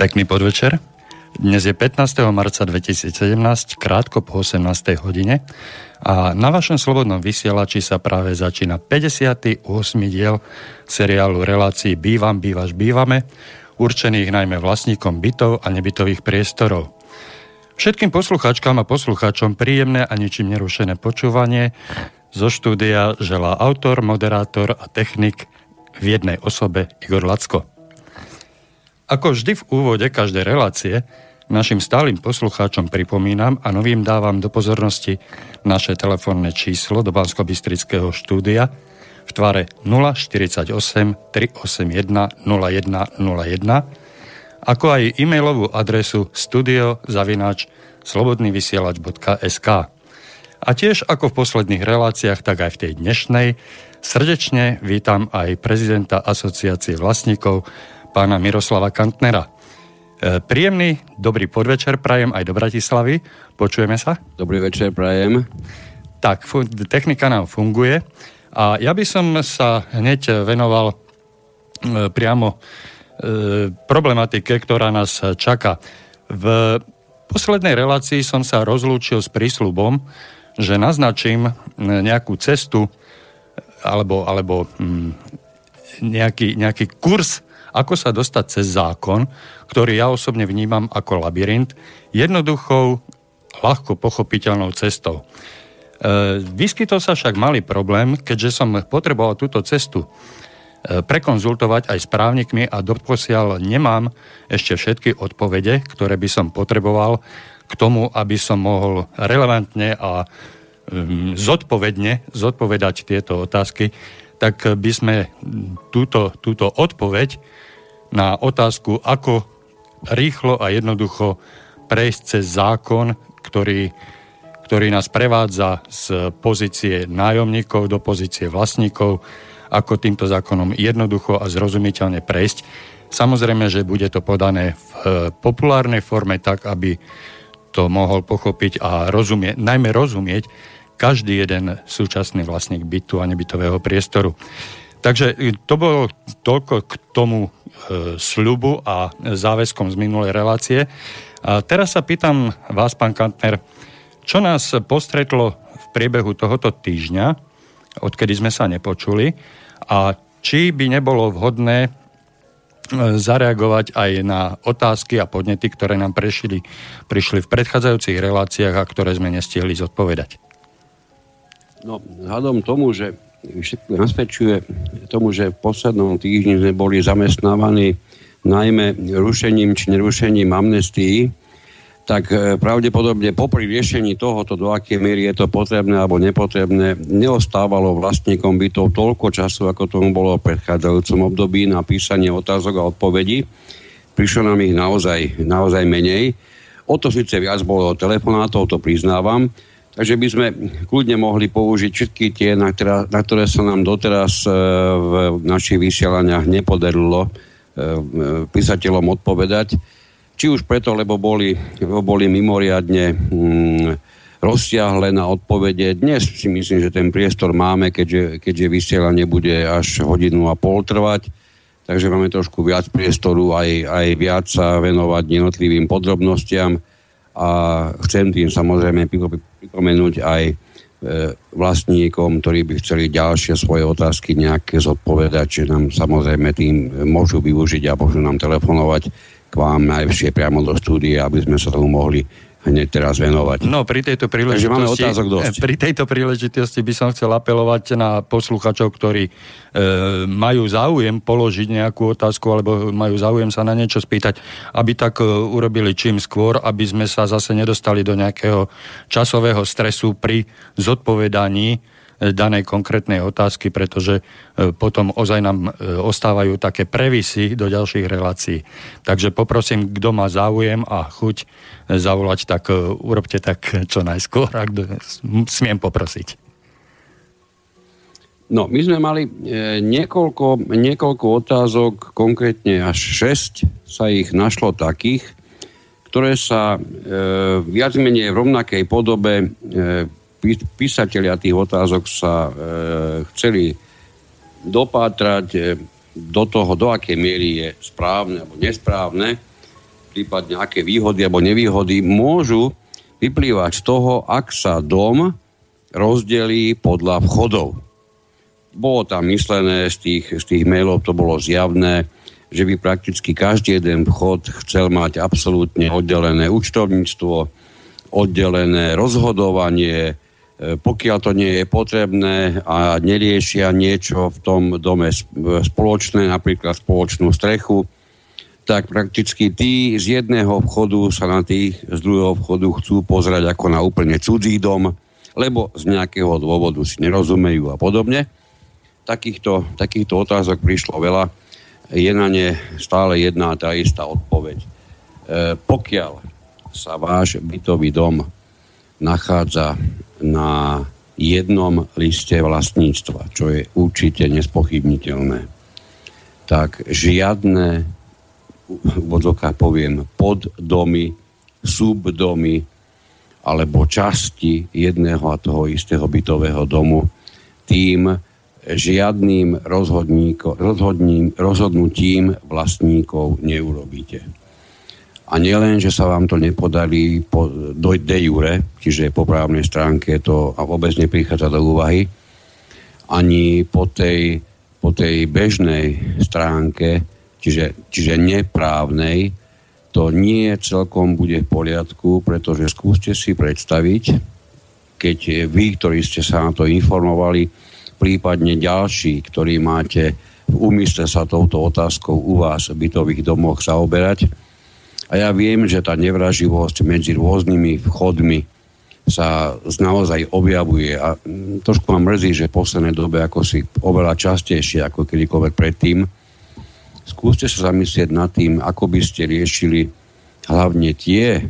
Pekný podvečer. Dnes je 15. marca 2017, krátko po 18. hodine a na vašom slobodnom vysielači sa práve začína 58. diel seriálu relácií Bývam, bývaš, bývame, určených najmä vlastníkom bytov a nebytových priestorov. Všetkým poslucháčkám a poslucháčom príjemné a ničím nerušené počúvanie zo štúdia želá autor, moderátor a technik v jednej osobe Igor Lacko. Ako vždy v úvode každej relácie, našim stálym poslucháčom pripomínam a novým dávam do pozornosti naše telefónne číslo do bansko štúdia v tvare 048 381 0101 ako aj e-mailovú adresu studiozavináč slobodnyvysielač.sk A tiež ako v posledných reláciách, tak aj v tej dnešnej srdečne vítam aj prezidenta asociácie vlastníkov pána Miroslava Kantnera. E, príjemný, dobrý podvečer prajem aj do Bratislavy. Počujeme sa? Dobrý večer prajem. Tak, technika nám funguje a ja by som sa hneď venoval e, priamo e, problematike, ktorá nás čaká. V poslednej relácii som sa rozlúčil s prísľubom, že naznačím nejakú cestu alebo, alebo hm, nejaký, nejaký kurz ako sa dostať cez zákon, ktorý ja osobne vnímam ako labyrint, jednoduchou, ľahko pochopiteľnou cestou. E, vyskytol sa však malý problém, keďže som potreboval túto cestu e, prekonzultovať aj s právnikmi a doposiaľ nemám ešte všetky odpovede, ktoré by som potreboval k tomu, aby som mohol relevantne a um, zodpovedne zodpovedať tieto otázky, tak by sme túto, túto odpoveď na otázku, ako rýchlo a jednoducho prejsť cez zákon, ktorý, ktorý nás prevádza z pozície nájomníkov do pozície vlastníkov, ako týmto zákonom jednoducho a zrozumiteľne prejsť. Samozrejme, že bude to podané v e, populárnej forme tak, aby to mohol pochopiť a rozumieť, najmä rozumieť každý jeden súčasný vlastník bytu a nebytového priestoru. Takže to bolo toľko k tomu e, sľubu a záväzkom z minulej relácie. A teraz sa pýtam vás, pán Kantner, čo nás postretlo v priebehu tohoto týždňa, odkedy sme sa nepočuli, a či by nebolo vhodné e, zareagovať aj na otázky a podnety, ktoré nám prešli, prišli v predchádzajúcich reláciách a ktoré sme nestihli zodpovedať. No, vzhľadom tomu, že všetko nasvedčuje tomu, že v poslednom týždni sme boli zamestnávaní najmä rušením či nerušením amnestií, tak e, pravdepodobne popri riešení tohoto, do akej miery je to potrebné alebo nepotrebné, neostávalo vlastníkom bytov toľko času, ako tomu bolo v predchádzajúcom období na písanie otázok a odpovedí. Prišlo nám ich naozaj, naozaj menej. O to síce viac bolo telefonátov, to priznávam, Takže by sme kľudne mohli použiť všetky tie, na, ktorá, na ktoré sa nám doteraz e, v našich vysielaniach nepodarilo e, písateľom odpovedať. Či už preto, lebo boli, lebo boli mimoriadne mm, rozsiahle na odpovede. Dnes si myslím, že ten priestor máme, keďže, keďže vysielanie bude až hodinu a pol trvať. Takže máme trošku viac priestoru, aj, aj viac sa venovať jednotlivým podrobnostiam a chcem tým samozrejme pripomenúť aj e, vlastníkom, ktorí by chceli ďalšie svoje otázky nejaké zodpovedať, že nám samozrejme tým môžu využiť a môžu nám telefonovať k vám najvyššie priamo do štúdie, aby sme sa tomu mohli hneď teraz venovať. No, pri tejto príležitosti, máme otázok dosť. Pri tejto príležitosti by som chcel apelovať na posluchačov, ktorí e, majú záujem položiť nejakú otázku alebo majú záujem sa na niečo spýtať, aby tak e, urobili čím skôr, aby sme sa zase nedostali do nejakého časového stresu pri zodpovedaní danej konkrétnej otázky, pretože e, potom ozaj nám e, ostávajú také previsy do ďalších relácií. Takže poprosím, kto má záujem a chuť e, zavolať, tak urobte tak čo najskôr, ak smiem poprosiť. No, my sme mali niekoľko, niekoľko otázok, konkrétne až 6 sa ich našlo takých, ktoré sa e, viac menej v rovnakej podobe e, písatelia tých otázok sa e, chceli dopátrať e, do toho, do akej miery je správne alebo nesprávne, prípadne aké výhody alebo nevýhody môžu vyplývať z toho, ak sa dom rozdelí podľa vchodov. Bolo tam myslené z tých, z tých mailov, to bolo zjavné, že by prakticky každý jeden vchod chcel mať absolútne oddelené účtovníctvo, oddelené rozhodovanie, pokiaľ to nie je potrebné a neriešia niečo v tom dome spoločné, napríklad spoločnú strechu, tak prakticky tí z jedného vchodu sa na tých z druhého vchodu chcú pozerať ako na úplne cudzí dom, lebo z nejakého dôvodu si nerozumejú a podobne. Takýchto, takýchto otázok prišlo veľa je na ne stále jedna tá istá odpoveď. E, pokiaľ sa váš bytový dom nachádza na jednom liste vlastníctva, čo je určite nespochybniteľné, tak žiadne, vodoká poviem, poddomy, subdomy alebo časti jedného a toho istého bytového domu tým žiadnym rozhodnutím vlastníkov neurobíte. A nielen, že sa vám to nepodarí po, do de jure, čiže po právnej stránke to a vôbec neprichádza do úvahy, ani po tej, po tej bežnej stránke, čiže, čiže neprávnej, to nie celkom bude v poriadku, pretože skúste si predstaviť, keď vy, ktorí ste sa na to informovali, prípadne ďalší, ktorí máte v úmysle sa touto otázkou u vás v bytových domoch zaoberať. A ja viem, že tá nevraživosť medzi rôznymi vchodmi sa naozaj objavuje a trošku ma mrzí, že v poslednej dobe ako si oveľa častejšie ako kedykoľvek predtým. Skúste sa zamyslieť nad tým, ako by ste riešili hlavne tie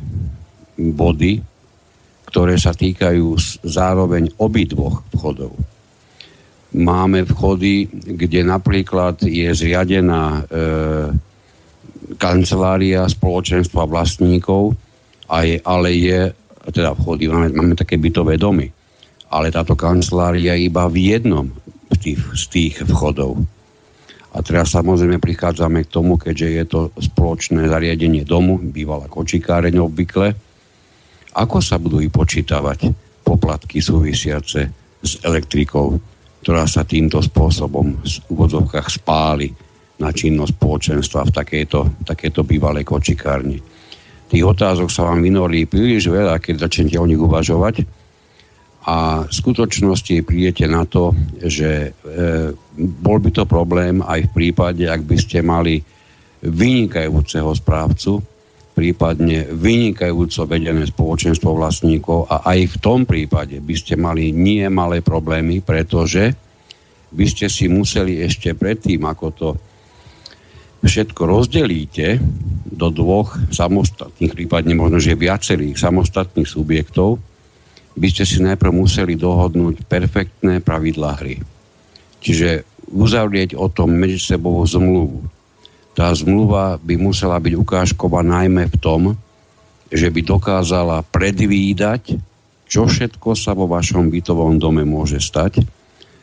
body, ktoré sa týkajú zároveň obidvoch vchodov Máme vchody, kde napríklad je zriadená e, kancelária spoločenstva vlastníkov, aj, ale je, teda vchody, máme, máme také bytové domy, ale táto kancelária je iba v jednom z tých, z tých vchodov. A teraz samozrejme prichádzame k tomu, keďže je to spoločné zariadenie domu, bývalá kočikáreň obvykle, ako sa budú vypočítavať poplatky súvisiace s elektrikou ktorá sa týmto spôsobom v úvodzovkách spáli na činnosť spoločenstva v takejto, takejto bývalej kočikárni. Tých otázok sa vám vynorí príliš veľa, keď začnete o nich uvažovať a v skutočnosti prídete na to, že e, bol by to problém aj v prípade, ak by ste mali vynikajúceho správcu, prípadne vynikajúco vedené spoločenstvo vlastníkov a aj v tom prípade by ste mali nie malé problémy, pretože by ste si museli ešte predtým, ako to všetko rozdelíte do dvoch samostatných, prípadne možno, že viacerých samostatných subjektov, by ste si najprv museli dohodnúť perfektné pravidlá hry. Čiže uzavrieť o tom medzi sebou zmluvu tá zmluva by musela byť ukážková najmä v tom, že by dokázala predvídať, čo všetko sa vo vašom bytovom dome môže stať,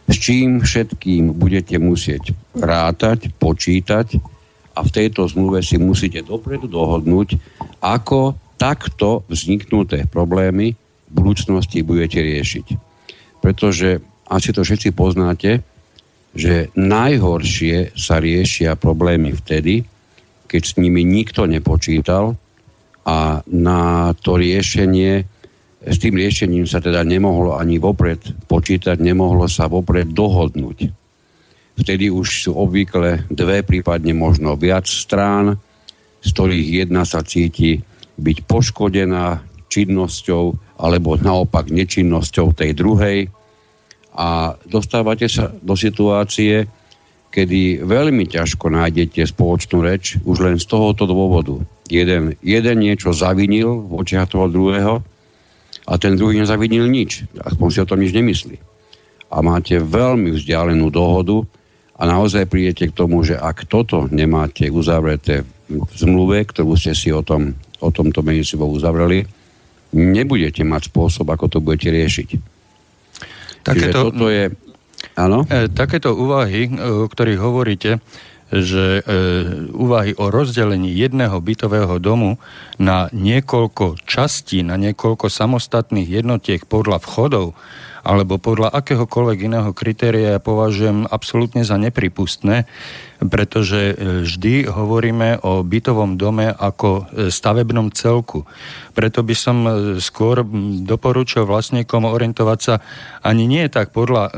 s čím všetkým budete musieť rátať, počítať a v tejto zmluve si musíte dopredu dohodnúť, ako takto vzniknuté problémy v budúcnosti budete riešiť. Pretože asi to všetci poznáte, že najhoršie sa riešia problémy vtedy, keď s nimi nikto nepočítal a na to riešenie, s tým riešením sa teda nemohlo ani vopred počítať, nemohlo sa vopred dohodnúť. Vtedy už sú obvykle dve, prípadne možno viac strán, z ktorých jedna sa cíti byť poškodená činnosťou alebo naopak nečinnosťou tej druhej a dostávate sa do situácie, kedy veľmi ťažko nájdete spoločnú reč už len z tohoto dôvodu. Jeden, jeden niečo zavinil v očiach toho druhého a ten druhý nezavinil nič. Aspoň si o tom nič nemyslí. A máte veľmi vzdialenú dohodu a naozaj prídete k tomu, že ak toto nemáte uzavreté v zmluve, ktorú ste si o, tom, o tomto medzi uzavreli, nebudete mať spôsob, ako to budete riešiť. Takéto, toto je... Áno? E, takéto úvahy, e, o ktorých hovoríte, že e, úvahy o rozdelení jedného bytového domu na niekoľko častí, na niekoľko samostatných jednotiek podľa vchodov alebo podľa akéhokoľvek iného kritéria ja považujem absolútne za nepripustné, pretože e, vždy hovoríme o bytovom dome ako e, stavebnom celku. Preto by som e, skôr doporučil vlastníkom orientovať sa ani nie tak podľa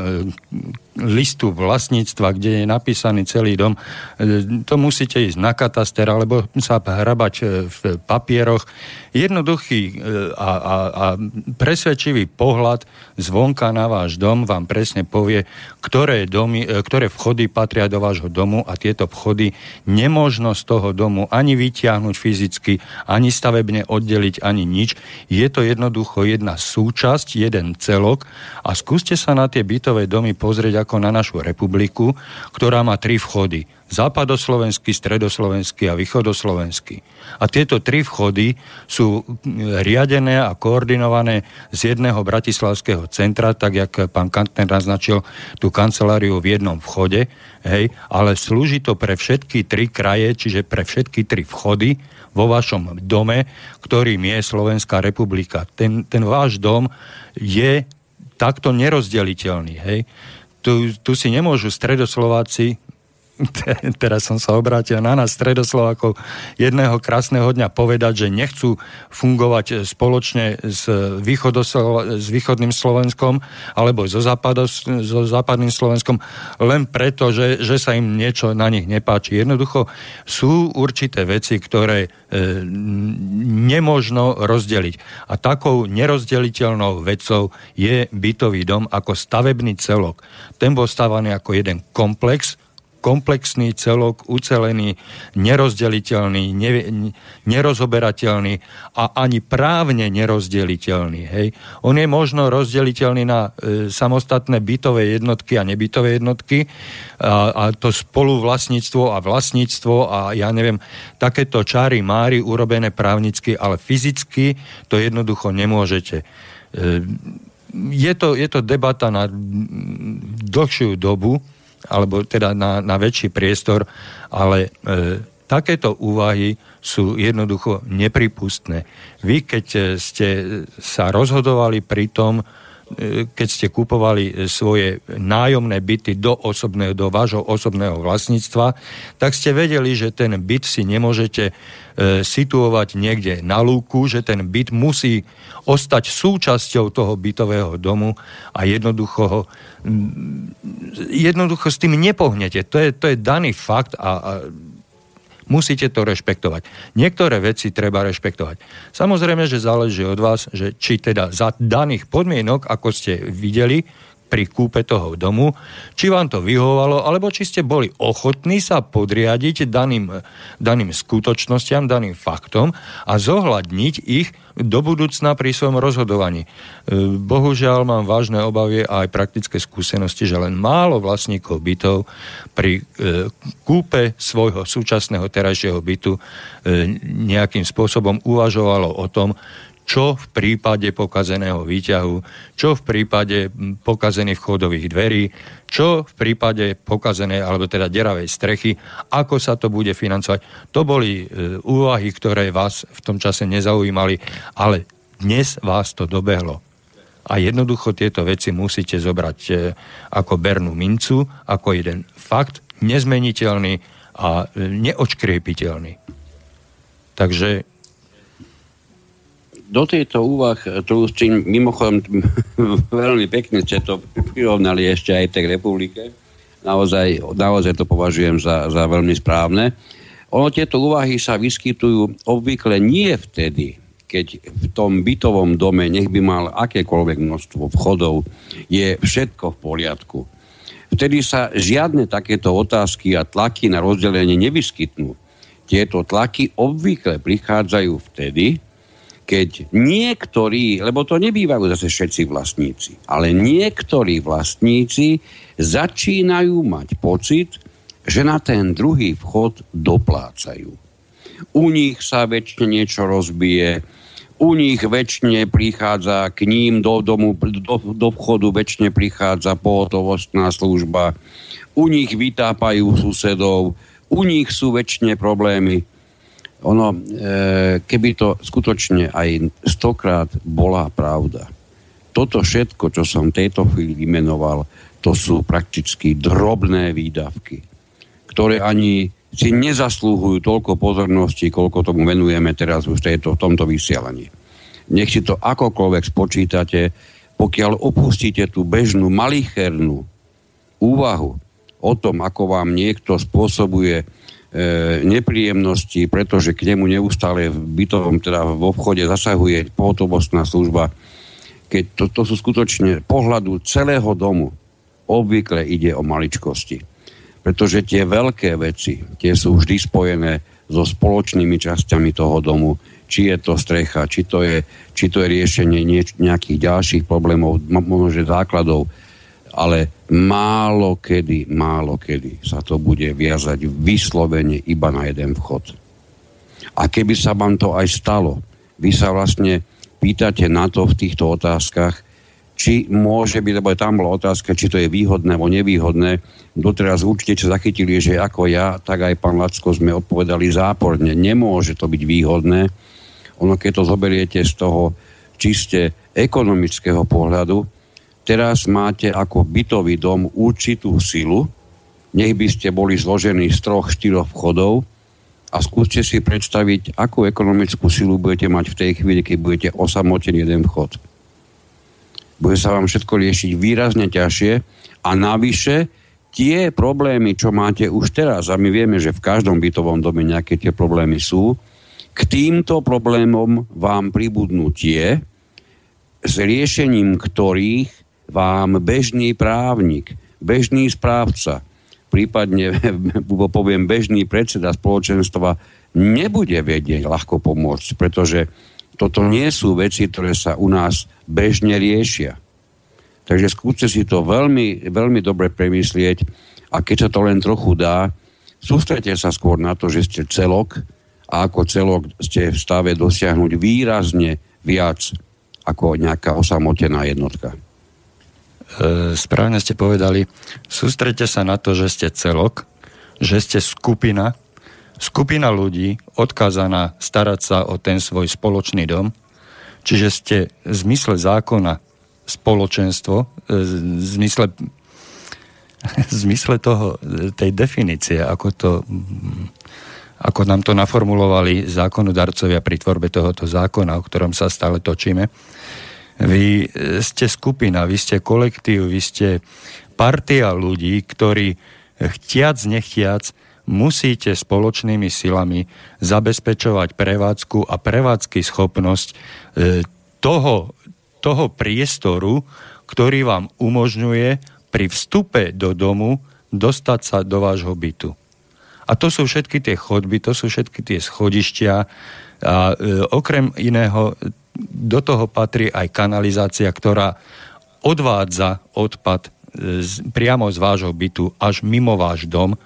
listu vlastníctva, kde je napísaný celý dom, e, to musíte ísť na kataster alebo sa hrabať e, v papieroch. Jednoduchý e, a, a, a presvedčivý pohľad zvonka na váš dom vám presne povie, ktoré, domy, ktoré vchody patria do vášho domu a tieto vchody nemožno z toho domu ani vytiahnuť fyzicky, ani stavebne oddeliť, ani nič. Je to jednoducho jedna súčasť, jeden celok a skúste sa na tie bytové domy pozrieť ako na našu republiku, ktorá má tri vchody. Západoslovenský, stredoslovenský a východoslovenský. A tieto tri vchody sú riadené a koordinované z jedného bratislavského centra, tak jak pán Kantner naznačil tú kanceláriu v jednom vchode, hej, ale slúži to pre všetky tri kraje, čiže pre všetky tri vchody vo vašom dome, ktorým je Slovenská republika. Ten, ten váš dom je takto nerozdeliteľný. Hej tu, tu si nemôžu stredoslováci teraz som sa obrátil na nás stredoslovákov jedného krásneho dňa povedať, že nechcú fungovať spoločne s, s východným Slovenskom alebo so, západo, so západným Slovenskom len preto, že, že sa im niečo na nich nepáči. Jednoducho sú určité veci, ktoré e, nemožno rozdeliť. A takou nerozdeliteľnou vecou je bytový dom ako stavebný celok. Ten bol stávaný ako jeden komplex, komplexný celok, ucelený, nerozdeliteľný, ne, nerozoberateľný a ani právne nerozdeliteľný. Hej. On je možno rozdeliteľný na e, samostatné bytové jednotky a nebytové jednotky a, a to spoluvlastníctvo a vlastníctvo a ja neviem, takéto čáry máry urobené právnicky, ale fyzicky to jednoducho nemôžete. E, je to, je to debata na dlhšiu dobu, alebo teda na, na väčší priestor, ale e, takéto úvahy sú jednoducho nepripustné. Vy, keď e, ste sa rozhodovali pri tom, keď ste kupovali svoje nájomné byty do osobného, do vášho osobného vlastníctva, tak ste vedeli, že ten byt si nemôžete E, situovať niekde na lúku, že ten byt musí ostať súčasťou toho bytového domu a jednoducho ho jednoducho s tým nepohnete. To je, to je daný fakt a, a musíte to rešpektovať. Niektoré veci treba rešpektovať. Samozrejme, že záleží od vás, že či teda za daných podmienok, ako ste videli, pri kúpe toho domu, či vám to vyhovalo, alebo či ste boli ochotní sa podriadiť daným, daným skutočnostiam, daným faktom a zohľadniť ich do budúcna pri svojom rozhodovaní. E, bohužiaľ mám vážne obavy a aj praktické skúsenosti, že len málo vlastníkov bytov pri e, kúpe svojho súčasného terajšieho bytu e, nejakým spôsobom uvažovalo o tom, čo v prípade pokazeného výťahu, čo v prípade pokazených vchodových dverí, čo v prípade pokazenej alebo teda deravej strechy, ako sa to bude financovať. To boli e, úvahy, ktoré vás v tom čase nezaujímali, ale dnes vás to dobehlo. A jednoducho tieto veci musíte zobrať e, ako bernú mincu, ako jeden fakt, nezmeniteľný a e, neočkriepiteľný. Takže do týchto úvah, čím mimochodom veľmi pekne ste to prirovnali ešte aj tej republike, naozaj, naozaj to považujem za, za veľmi správne. Ono tieto úvahy sa vyskytujú obvykle nie vtedy, keď v tom bytovom dome, nech by mal akékoľvek množstvo vchodov, je všetko v poriadku. Vtedy sa žiadne takéto otázky a tlaky na rozdelenie nevyskytnú. Tieto tlaky obvykle prichádzajú vtedy, keď niektorí, lebo to nebývajú zase všetci vlastníci, ale niektorí vlastníci začínajú mať pocit, že na ten druhý vchod doplácajú. U nich sa väčšine niečo rozbije, u nich väčšine prichádza k ním do domu, do, do vchodu väčšine prichádza pohotovostná služba, u nich vytápajú susedov, u nich sú väčšine problémy. Ono, e, keby to skutočne aj stokrát bola pravda, toto všetko, čo som tejto chvíli vymenoval, to sú prakticky drobné výdavky, ktoré ani si nezaslúhujú toľko pozornosti, koľko tomu venujeme teraz už tejto, v tomto vysielaní. Nech si to akokoľvek spočítate, pokiaľ opustíte tú bežnú malichernú úvahu o tom, ako vám niekto spôsobuje nepríjemnosti, pretože k nemu neustále v bytovom, teda v obchode zasahuje pohotovostná služba, keď to, to sú skutočne pohľadu celého domu, obvykle ide o maličkosti. Pretože tie veľké veci, tie sú vždy spojené so spoločnými časťami toho domu, či je to strecha, či to je, či to je riešenie nieč, nejakých ďalších problémov, možno základov, ale málo kedy, málo kedy sa to bude viazať vyslovene iba na jeden vchod. A keby sa vám to aj stalo, vy sa vlastne pýtate na to v týchto otázkach, či môže byť, lebo tam bola otázka, či to je výhodné alebo nevýhodné. Doteraz určite sa zachytili, že ako ja, tak aj pán Lacko sme odpovedali záporne. Nemôže to byť výhodné. Ono, keď to zoberiete z toho čiste ekonomického pohľadu, teraz máte ako bytový dom určitú silu, nech by ste boli zložení z troch, štyroch vchodov a skúste si predstaviť, akú ekonomickú silu budete mať v tej chvíli, keď budete osamotený jeden vchod. Bude sa vám všetko riešiť výrazne ťažšie a navyše tie problémy, čo máte už teraz, a my vieme, že v každom bytovom dome nejaké tie problémy sú, k týmto problémom vám pribudnú tie, s riešením ktorých vám bežný právnik, bežný správca, prípadne poviem bežný predseda spoločenstva nebude vedieť ľahko pomôcť, pretože toto nie sú veci, ktoré sa u nás bežne riešia. Takže skúste si to veľmi, veľmi dobre premyslieť a keď sa to len trochu dá, sústrete sa skôr na to, že ste celok a ako celok ste v stave dosiahnuť výrazne viac ako nejaká osamotená jednotka. E, správne ste povedali, sústrete sa na to, že ste celok, že ste skupina, skupina ľudí odkázaná starať sa o ten svoj spoločný dom, čiže ste v zmysle zákona spoločenstvo, e, v zmysle, v zmysle toho, tej definície, ako to ako nám to naformulovali zákonodarcovia pri tvorbe tohoto zákona, o ktorom sa stále točíme. Vy ste skupina, vy ste kolektív, vy ste partia ľudí, ktorí chtiac, nechtiac musíte spoločnými silami zabezpečovať prevádzku a prevádzky schopnosť e, toho, toho priestoru, ktorý vám umožňuje pri vstupe do domu dostať sa do vášho bytu. A to sú všetky tie chodby, to sú všetky tie schodištia a e, okrem iného do toho patrí aj kanalizácia, ktorá odvádza odpad e, z, priamo z vášho bytu až mimo váš dom.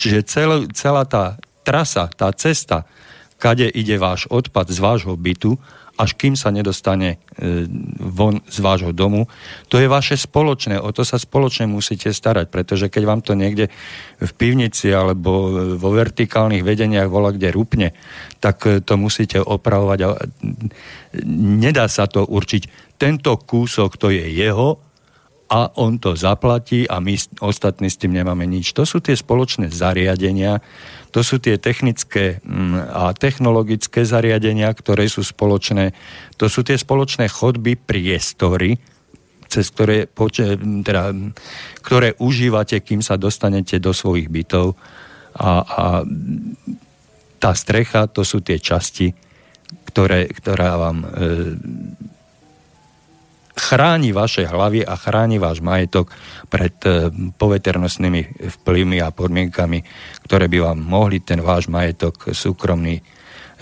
Čiže cel, celá tá trasa, tá cesta, kade ide váš odpad z vášho bytu, až kým sa nedostane e, von z vášho domu. To je vaše spoločné, o to sa spoločne musíte starať, pretože keď vám to niekde v pivnici alebo vo vertikálnych vedeniach vola kde rupne, tak e, to musíte opravovať nedá sa to určiť. Tento kúsok to je jeho a on to zaplatí a my ostatní s tým nemáme nič. To sú tie spoločné zariadenia, to sú tie technické mm, a technologické zariadenia, ktoré sú spoločné, to sú tie spoločné chodby, priestory, cez ktoré, teda, ktoré užívate, kým sa dostanete do svojich bytov a, a tá strecha, to sú tie časti, ktoré, ktorá vám e, chráni vaše hlavy a chráni váš majetok pred e, poveternostnými vplyvmi a podmienkami, ktoré by vám mohli ten váš majetok súkromný e,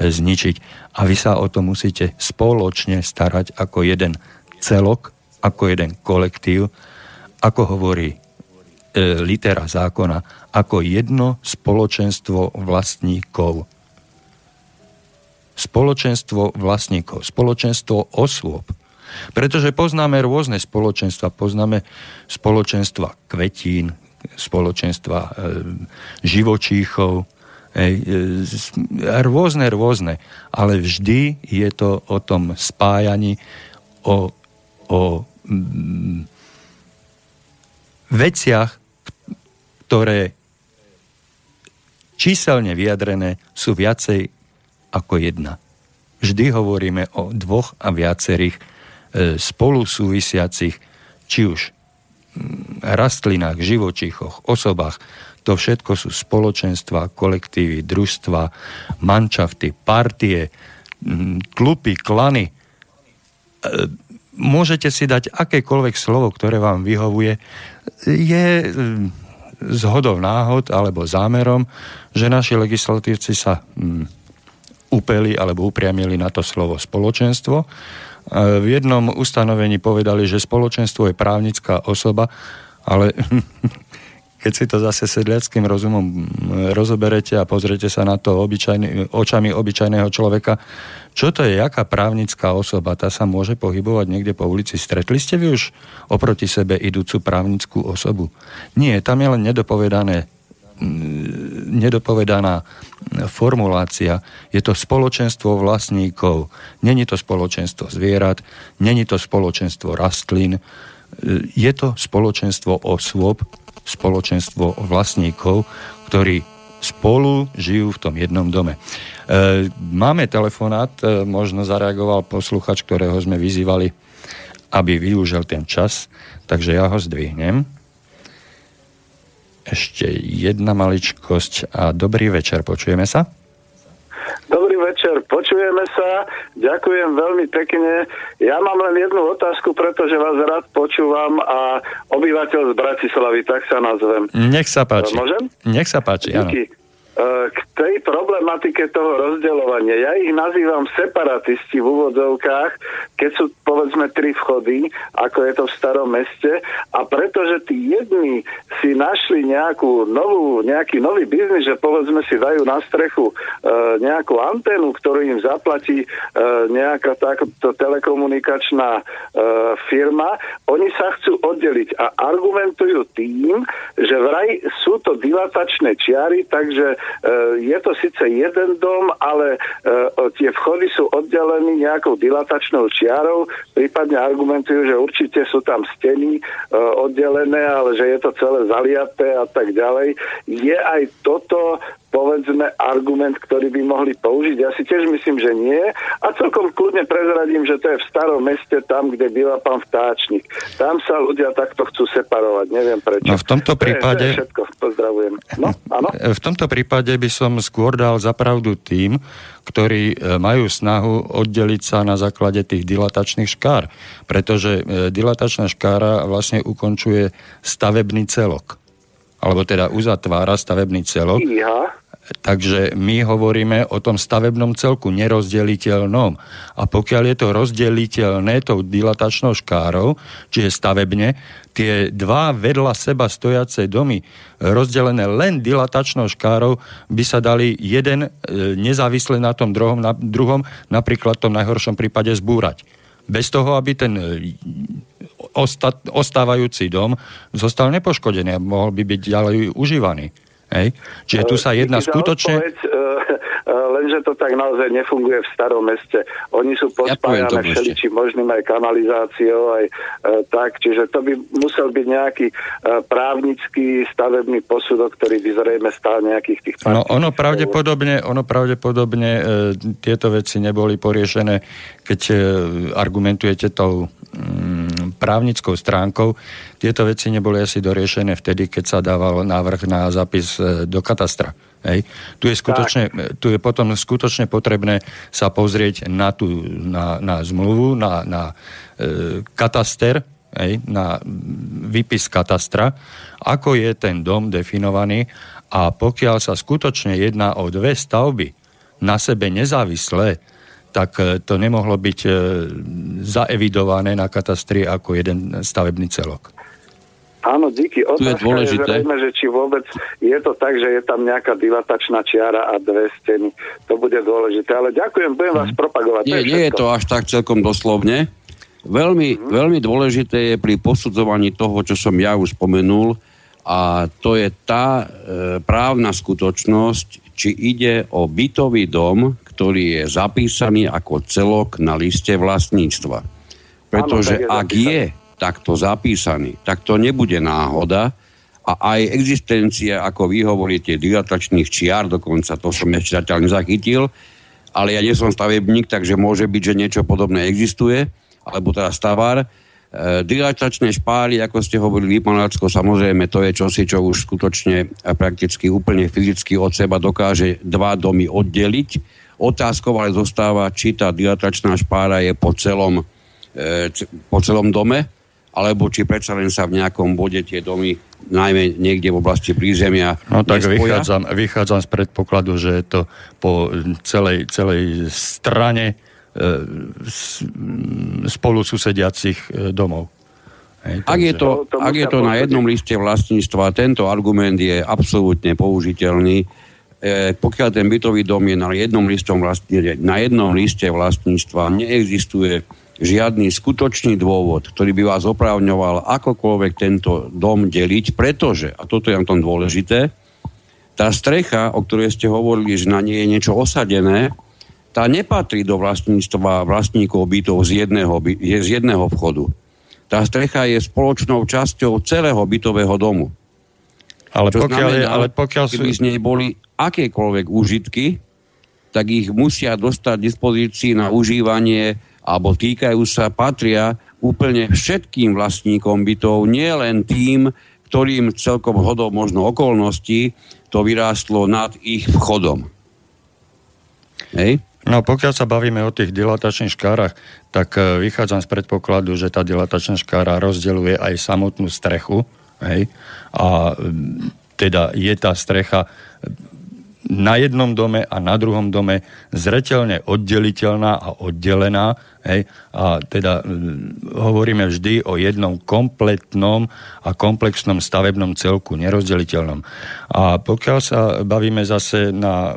zničiť. A vy sa o to musíte spoločne starať ako jeden celok, ako jeden kolektív, ako hovorí e, litera zákona, ako jedno spoločenstvo vlastníkov. Spoločenstvo vlastníkov, spoločenstvo osôb, pretože poznáme rôzne spoločenstva. Poznáme spoločenstva kvetín, spoločenstva e, živočíchov, e, rôzne, rôzne, ale vždy je to o tom spájaní, o, o mm, veciach, ktoré číselne vyjadrené sú viacej ako jedna. Vždy hovoríme o dvoch a viacerých spolu súvisiacich, či už mm, rastlinách, živočíchoch, osobách. To všetko sú spoločenstva, kolektívy, družstva, mančafty, partie, mm, klupy, klany. E, môžete si dať akékoľvek slovo, ktoré vám vyhovuje. Je mm, zhodou náhod alebo zámerom, že naši legislatívci sa upeli alebo upriamili na to slovo spoločenstvo. V jednom ustanovení povedali, že spoločenstvo je právnická osoba, ale keď si to zase sedliackým rozumom rozoberete a pozriete sa na to obyčajný, očami obyčajného človeka, čo to je, jaká právnická osoba, tá sa môže pohybovať niekde po ulici. Stretli ste vy už oproti sebe idúcu právnickú osobu? Nie, tam je len nedopovedané nedopovedaná formulácia. Je to spoločenstvo vlastníkov. Není to spoločenstvo zvierat, není to spoločenstvo rastlín. Je to spoločenstvo osôb, spoločenstvo vlastníkov, ktorí spolu žijú v tom jednom dome. E, máme telefonát, e, možno zareagoval posluchač, ktorého sme vyzývali, aby využil ten čas, takže ja ho zdvihnem ešte jedna maličkosť a dobrý večer, počujeme sa? Dobrý večer, počujeme sa, ďakujem veľmi pekne. Ja mám len jednu otázku, pretože vás rád počúvam a obyvateľ z Bratislavy, tak sa nazvem. Nech sa páči. Môžem? Nech sa páči, Díky. áno. K tej problematike toho rozdeľovania, ja ich nazývam separatisti v úvodzovkách, keď sú povedzme tri vchody, ako je to v starom meste. A pretože tí jedni si našli nejakú novú, nejaký nový biznis, že povedzme si dajú na strechu e, nejakú anténu, ktorú im zaplatí e, nejaká táto telekomunikačná e, firma, oni sa chcú oddeliť a argumentujú tým, že vraj sú to dilatačné čiary, takže je to síce jeden dom, ale eh, tie vchody sú oddelené nejakou dilatačnou čiarou, prípadne argumentujú, že určite sú tam steny eh, oddelené, ale že je to celé zaliaté a tak ďalej. Je aj toto povedzme argument, ktorý by mohli použiť? Ja si tiež myslím, že nie. A celkom kľudne prezradím, že to je v starom meste, tam, kde býva pán vtáčnik. Tam sa ľudia takto chcú separovať. Neviem prečo. No v tomto prípade... To je, to je všetko. Pozdravujem. No, áno? V tomto prípade by som skôr dal zapravdu tým, ktorí e, majú snahu oddeliť sa na základe tých dilatačných škár. Pretože e, dilatačná škára vlastne ukončuje stavebný celok. Alebo teda uzatvára stavebný celok. Ja. Takže my hovoríme o tom stavebnom celku nerozdeliteľnom. A pokiaľ je to rozdeliteľné tou dilatačnou škárou, čiže stavebne, tie dva vedľa seba stojace domy, rozdelené len dilatačnou škárou, by sa dali jeden e, nezávisle na tom druhom, na, druhom napríklad v tom najhoršom prípade zbúrať. Bez toho, aby ten e, ostat, ostávajúci dom zostal nepoškodený a mohol by byť ďalej užívaný. Hej? Čiže tu sa jedná skutočne... Odpoveď, e, e, lenže to tak naozaj nefunguje v starom meste. Oni sú pospájane ja všeličím možným aj kanalizáciou, aj e, tak, čiže to by musel byť nejaký e, právnický stavebný posudok, ktorý by zrejme stál nejakých tých... No ono pravdepodobne, ono pravdepodobne e, tieto veci neboli poriešené, keď e, argumentujete tou právnickou stránkou. Tieto veci neboli asi doriešené vtedy, keď sa dával návrh na zápis e, do katastra. Hej. Tu, je skutočne, tu je potom skutočne potrebné sa pozrieť na, tú, na, na zmluvu, na, na e, kataster, hej, na výpis katastra, ako je ten dom definovaný a pokiaľ sa skutočne jedná o dve stavby na sebe nezávislé, tak e, to nemohlo byť e, zaevidované na katastri ako jeden stavebný celok. Áno, díky. Otázka je, dôležité. je zrejme, že či vôbec je to tak, že je tam nejaká dilatačná čiara a dve steny. To bude dôležité. Ale ďakujem, budem vás mhm. propagovať. Nie, nie je to až tak celkom doslovne. Veľmi, mm. veľmi dôležité je pri posudzovaní toho, čo som ja už spomenul, a to je tá e, právna skutočnosť, či ide o bytový dom, ktorý je zapísaný ako celok na liste vlastníctva. Pretože ak je takto zapísaný, tak to nebude náhoda a aj existencia, ako vy hovoríte, dilatačných čiar, dokonca to som ešte zatiaľ nezachytil, ale ja nie som stavebník, takže môže byť, že niečo podobné existuje, alebo teda stavár, E, dilatačné špály, ako ste hovorili, Lipanácko, samozrejme, to je čosi, čo už skutočne prakticky úplne fyzicky od seba dokáže dva domy oddeliť. Otázkou ale zostáva, či tá dilatačná špára je po celom, e, po celom dome, alebo či predsa len sa v nejakom bode tie domy, najmä niekde v oblasti prízemia, No tak vychádzam, vychádzam z predpokladu, že je to po celej, celej strane spolu susediacich e, domov. Hej, ak je to, ak je to na jednom liste vlastníctva, tento argument je absolútne použiteľný. E, pokiaľ ten bytový dom je na jednom, listom na jednom liste vlastníctva, neexistuje žiadny skutočný dôvod, ktorý by vás oprávňoval akokoľvek tento dom deliť, pretože, a toto je na tom dôležité, tá strecha, o ktorej ste hovorili, že na nie je niečo osadené, tá nepatrí do vlastníctva vlastníkov bytov z jedného, je z jedného vchodu. Tá strecha je spoločnou časťou celého bytového domu. Ale Čo pokiaľ, znamená, ale pokiaľ sú... z nej boli akékoľvek užitky, tak ich musia dostať dispozícii na užívanie alebo týkajú sa, patria úplne všetkým vlastníkom bytov, nie len tým, ktorým celkom hodou možno okolností to vyrástlo nad ich vchodom. Hej? No pokiaľ sa bavíme o tých dilatačných škárach, tak e, vychádzam z predpokladu, že tá dilatačná škára rozdeluje aj samotnú strechu. Hej? A teda je tá strecha na jednom dome a na druhom dome zretelne oddeliteľná a oddelená. Hej? A teda hovoríme vždy o jednom kompletnom a komplexnom stavebnom celku, nerozdeliteľnom. A pokiaľ sa bavíme zase na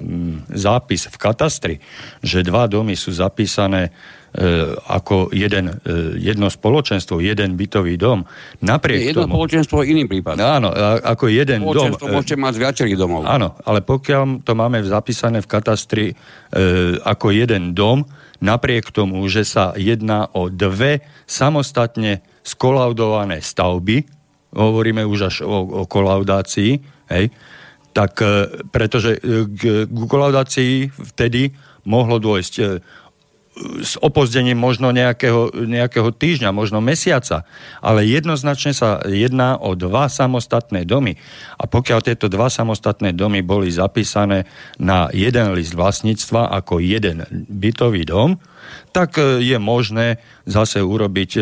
zápis v katastri, že dva domy sú zapísané ako jeden, e, jedno spoločenstvo, jeden bytový dom. Napriek jedno tomu, spoločenstvo je iný prípad. Áno, ako jeden dom. E, môžete mať z viacerých domov. Áno, ale pokiaľ to máme zapísané v katastri e, ako jeden dom, napriek tomu, že sa jedná o dve samostatne skolaudované stavby, hovoríme už až o, o kolaudácii, hej, tak e, pretože k, k kolaudácii vtedy mohlo dôjsť e, s opozdením možno nejakého, nejakého týždňa, možno mesiaca, ale jednoznačne sa jedná o dva samostatné domy. A pokiaľ tieto dva samostatné domy boli zapísané na jeden list vlastníctva ako jeden bytový dom, tak e, je možné zase urobiť e,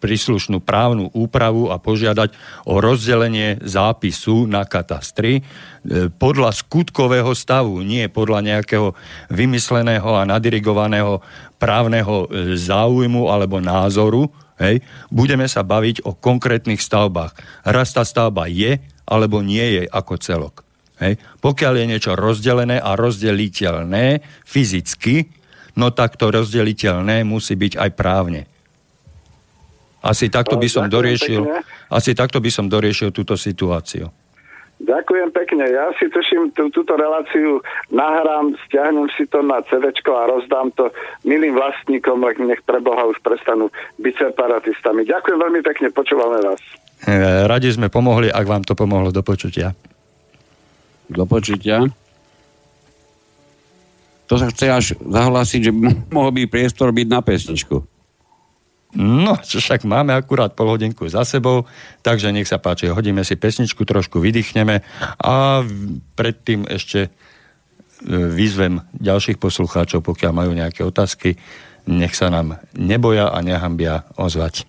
príslušnú právnu úpravu a požiadať o rozdelenie zápisu na katastri e, podľa skutkového stavu, nie podľa nejakého vymysleného a nadirigovaného právneho záujmu alebo názoru. Hej. Budeme sa baviť o konkrétnych stavbách. Raz tá stavba je alebo nie je ako celok. Hej. Pokiaľ je niečo rozdelené a rozdeliteľné fyzicky, no tak to rozdeliteľné musí byť aj právne. Asi takto by som doriešil, asi takto by som doriešil túto situáciu. Ďakujem pekne. Ja si tuším tú, túto reláciu nahrám, stiahnem si to na CD a rozdám to milým vlastníkom, nech pre Boha už prestanú byť separatistami. Ďakujem veľmi pekne, počúvame vás. E, radi sme pomohli, ak vám to pomohlo do počutia. Do počutia to sa chce až zahlásiť, že mohol by priestor byť na pesničku. No, však máme akurát pol hodinku za sebou, takže nech sa páči, hodíme si pesničku, trošku vydýchneme a predtým ešte e, vyzvem ďalších poslucháčov, pokiaľ majú nejaké otázky, nech sa nám neboja a nehambia ozvať.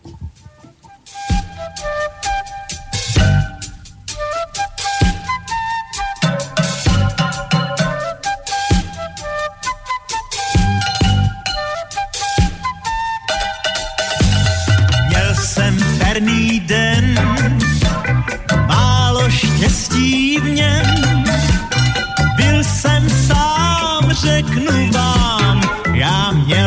Řeknu vám, já měl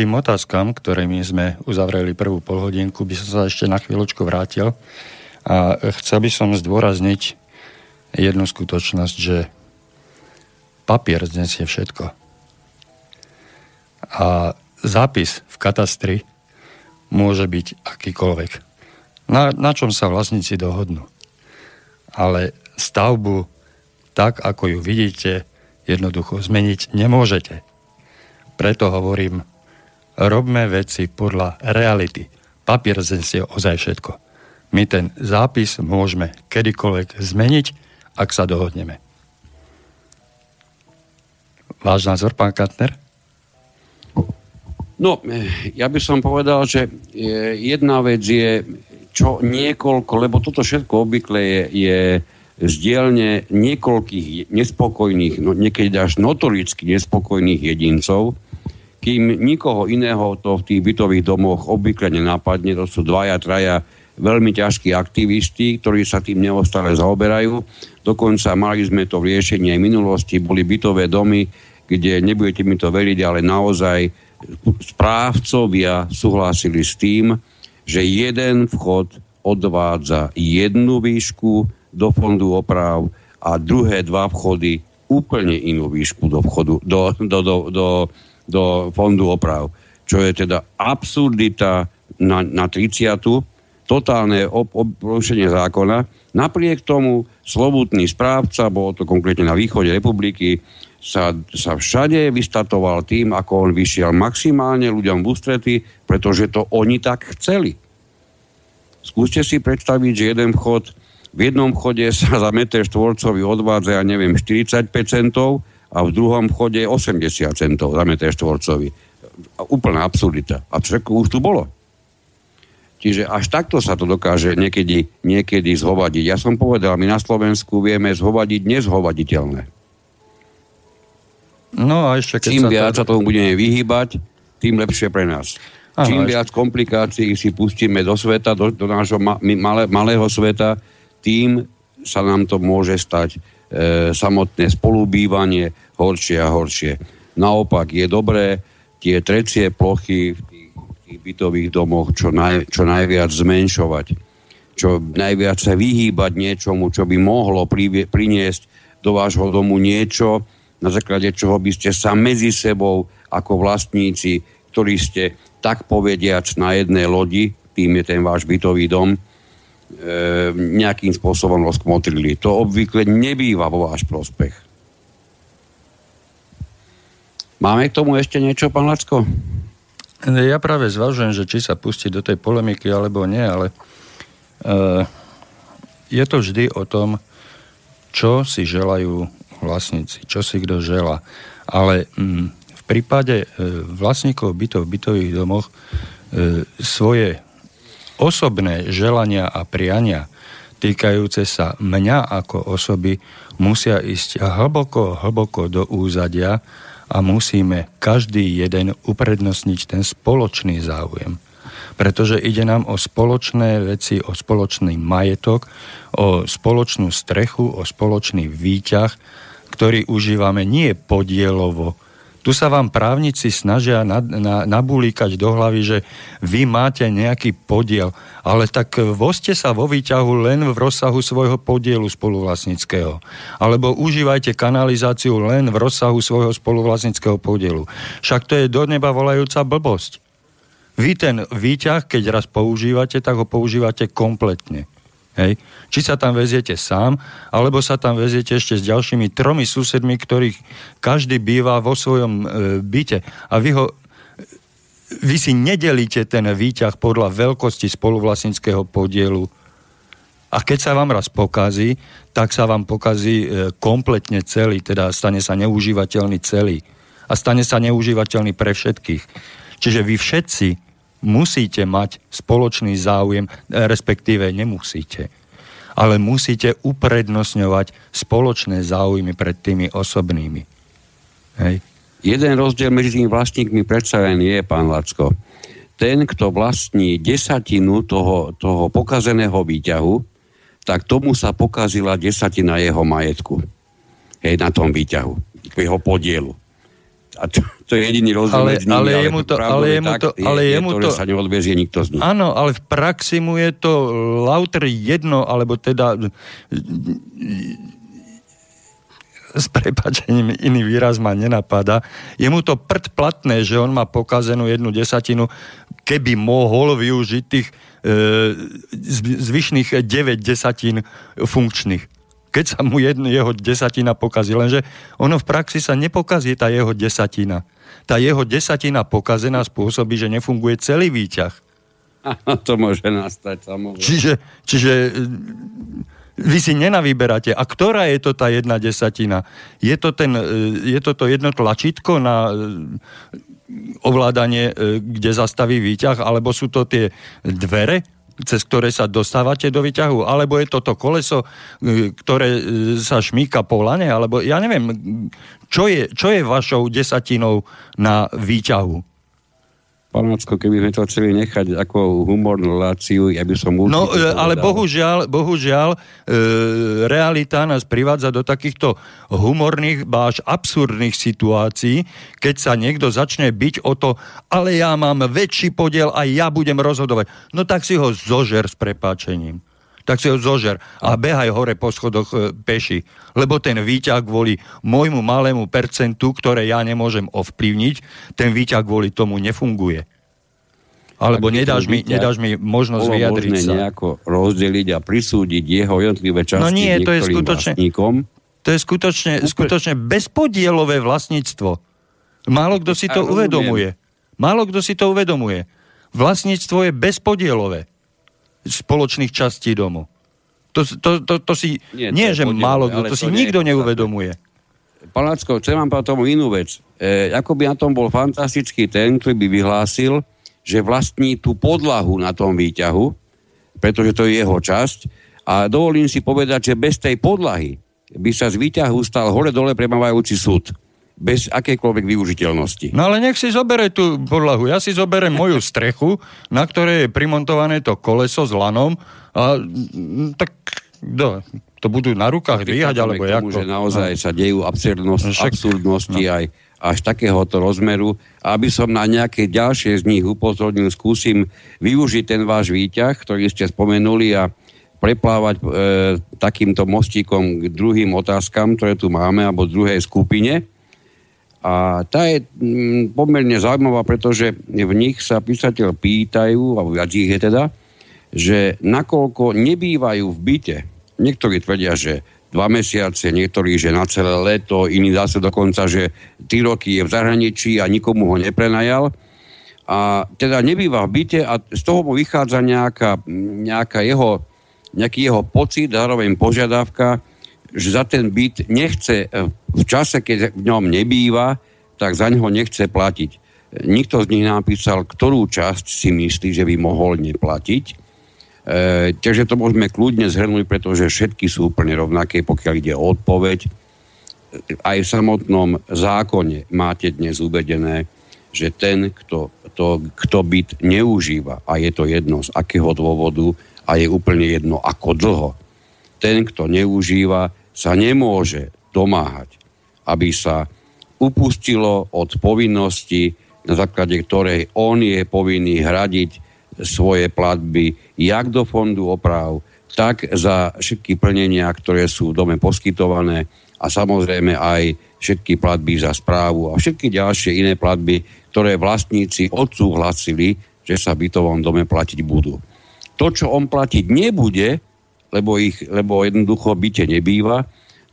tým otázkam, ktorými sme uzavreli prvú polhodinku, by som sa ešte na chvíľočku vrátil. A chcel by som zdôrazniť jednu skutočnosť, že papier dnes je všetko. A zápis v katastri môže byť akýkoľvek. Na, na čom sa vlastníci dohodnú. Ale stavbu, tak ako ju vidíte, jednoducho zmeniť nemôžete. Preto hovorím, robme veci podľa reality. Papier znesie ozaj všetko. My ten zápis môžeme kedykoľvek zmeniť, ak sa dohodneme. Váš názor, pán Katner? No, ja by som povedal, že jedna vec je, čo niekoľko, lebo toto všetko obvykle je, je z dielne niekoľkých nespokojných, no niekedy až notoricky nespokojných jedincov, kým nikoho iného to v tých bytových domoch obvykle nenapadne, to sú dvaja, traja veľmi ťažkí aktivisti, ktorí sa tým neustále zaoberajú. Dokonca mali sme to v riešení aj minulosti, boli bytové domy, kde nebudete mi to veriť, ale naozaj správcovia súhlasili s tým, že jeden vchod odvádza jednu výšku do fondu oprav a druhé dva vchody úplne inú výšku do, vchodu, do, do, do, do, do fondu oprav. Čo je teda absurdita na, na 30 totálne porušenie zákona. Napriek tomu slobodný správca, bolo to konkrétne na východe republiky, sa, sa všade vystatoval tým, ako on vyšiel maximálne ľuďom v ústrety, pretože to oni tak chceli. Skúste si predstaviť, že jeden vchod, v jednom vchode sa za meter štvorcový odvádza, ja neviem, 45 centov a v druhom vchode 80 centov za meter štvorcový. Úplná absurdita. A všetko už tu bolo. Čiže až takto sa to dokáže niekedy, niekedy zhovadiť. Ja som povedal, my na Slovensku vieme zhovadiť nezhovaditeľné. No a ešte keď Čím sa viac sa tomu budeme vyhýbať, tým lepšie pre nás. Aha, Čím ešte... viac komplikácií si pustíme do sveta, do, do nášho ma, malé, malého sveta, tým sa nám to môže stať samotné spolubývanie horšie a horšie. Naopak je dobré tie trecie plochy v tých bytových domoch čo, naj, čo najviac zmenšovať, čo najviac sa vyhýbať niečomu, čo by mohlo privie, priniesť do vášho domu niečo, na základe čoho by ste sa medzi sebou ako vlastníci, ktorí ste tak povediac na jednej lodi, tým je ten váš bytový dom, e, nejakým spôsobom rozkmotrili. To obvykle nebýva vo váš prospech. Máme k tomu ešte niečo, pán Lacko? Ja práve zvažujem, že či sa pustiť do tej polemiky alebo nie, ale uh, je to vždy o tom, čo si želajú vlastníci, čo si kto žela. Ale mm, v prípade uh, vlastníkov bytov v bytových domoch uh, svoje osobné želania a priania týkajúce sa mňa ako osoby musia ísť hlboko, hlboko do úzadia a musíme každý jeden uprednostniť ten spoločný záujem. Pretože ide nám o spoločné veci, o spoločný majetok, o spoločnú strechu, o spoločný výťah, ktorý užívame nie podielovo, tu sa vám právnici snažia na, na, nabulíkať do hlavy, že vy máte nejaký podiel, ale tak voste sa vo výťahu len v rozsahu svojho podielu spoluvlastnického. Alebo užívajte kanalizáciu len v rozsahu svojho spoluvlastnického podielu. Však to je do neba volajúca blbosť. Vy ten výťah, keď raz používate, tak ho používate kompletne. Hej. Či sa tam veziete sám, alebo sa tam veziete ešte s ďalšími tromi susedmi, ktorých každý býva vo svojom e, byte. A vy ho vy si nedelíte ten výťah podľa veľkosti spoluvlastnického podielu. A keď sa vám raz pokazí, tak sa vám pokazí e, kompletne celý, teda stane sa neužívateľný celý. A stane sa neužívateľný pre všetkých. Čiže vy všetci musíte mať spoločný záujem, respektíve nemusíte. Ale musíte uprednostňovať spoločné záujmy pred tými osobnými. Hej. Jeden rozdiel medzi tými vlastníkmi predsa len je, pán Lacko. Ten, kto vlastní desatinu toho, toho pokazeného výťahu, tak tomu sa pokazila desatina jeho majetku. Hej, na tom výťahu, jeho podielu. A to, to je jediný rozdiel ale, medzi nimi, ale, jemu to, ale jemu to, je, ale je jemu to, to, sa neodvezie nikto z nich. Áno, ale v praxi mu je to lauter jedno, alebo teda s prepačením iný výraz ma nenapadá. Je mu to prd platné, že on má pokazenú jednu desatinu, keby mohol využiť tých e, zvyšných 9 desatín funkčných. Keď sa mu jedno, jeho desatina pokazí. Lenže ono v praxi sa nepokazí tá jeho desatina. Tá jeho desatina pokazená spôsobí, že nefunguje celý výťah. to môže nastať, samozrejme. Čiže, čiže vy si nenavyberáte. A ktorá je to tá jedna desatina? Je to, ten, e, je to to jedno tlačítko na e, ovládanie, e, kde zastaví výťah, alebo sú to tie dvere, cez ktoré sa dostávate do výťahu, alebo je to to koleso, ktoré sa šmíka po lane, alebo ja neviem, čo je, čo je vašou desatinou na výťahu? Panacko, keby sme to chceli nechať ako humornú reláciu, ja by som určite No, e, ale bohužiaľ, bohužiaľ, e, realita nás privádza do takýchto humorných, až absurdných situácií, keď sa niekto začne byť o to, ale ja mám väčší podiel a ja budem rozhodovať. No tak si ho zožer s prepáčením tak si ho zožer a behaj hore po schodoch e, peši. Lebo ten výťah kvôli môjmu malému percentu, ktoré ja nemôžem ovplyvniť, ten výťah kvôli tomu nefunguje. Alebo nedáš mi, nedáš mi možnosť bolo vyjadriť možné sa. nejako rozdeliť a prisúdiť jeho jednotlivé časti No nie, to je skutočne- vlastníkom. To je skutočne, Úplne. skutočne bezpodielové vlastníctvo. Málo kto si to uvedomuje. Málo kto si to uvedomuje. Vlastníctvo je bezpodielové spoločných častí domu. To, to, to, to si, Nie, nie, to že podielové, málo kto, to to si nie nikto neuvedomuje. Palacko, chcem vám povedať tomu inú vec. E, ako by na tom bol fantastický ten, ktorý by vyhlásil, že vlastní tú podlahu na tom výťahu, pretože to je jeho časť. A dovolím si povedať, že bez tej podlahy by sa z výťahu stal hore-dole premávajúci súd. Bez akejkoľvek využiteľnosti. No ale nech si zobere tú podlahu. Ja si zoberem moju strechu, na ktorej je primontované to koleso s lanom a mm, tak do, to budú na rukách dvíhať, alebo jak to? že naozaj sa dejú absurdnosti, No však- absurdnosti aj až takéhoto rozmeru. Aby som na nejaké ďalšie z nich upozornil, skúsim využiť ten váš výťah, ktorý ste spomenuli a preplávať e, takýmto mostíkom k druhým otázkam, ktoré tu máme, alebo druhej skupine. A tá je mm, pomerne zaujímavá, pretože v nich sa písateľ pýtajú, alebo viac ich je teda, že nakoľko nebývajú v byte. Niektorí tvrdia, že dva mesiace, niektorí, že na celé leto, iní zase dokonca, že tri roky je v zahraničí a nikomu ho neprenajal. A teda nebýva v byte a z toho mu vychádza nejaká, nejaká jeho, nejaký jeho pocit, zároveň požiadavka, že za ten byt nechce e, v čase, keď v ňom nebýva, tak za neho nechce platiť. Nikto z nich napísal, ktorú časť si myslí, že by mohol neplatiť. E, takže to môžeme kľudne zhrnúť, pretože všetky sú úplne rovnaké, pokiaľ ide o odpoveď. Aj v samotnom zákone máte dnes uvedené, že ten, kto, to, kto byt neužíva, a je to jedno z akého dôvodu, a je úplne jedno ako dlho, ten, kto neužíva, sa nemôže domáhať, aby sa upustilo od povinnosti, na základe ktorej on je povinný hradiť svoje platby jak do fondu oprav, tak za všetky plnenia, ktoré sú v dome poskytované a samozrejme aj všetky platby za správu a všetky ďalšie iné platby, ktoré vlastníci odsúhlasili, že sa bytovom dome platiť budú. To, čo on platiť nebude, lebo, ich, lebo jednoducho byte nebýva,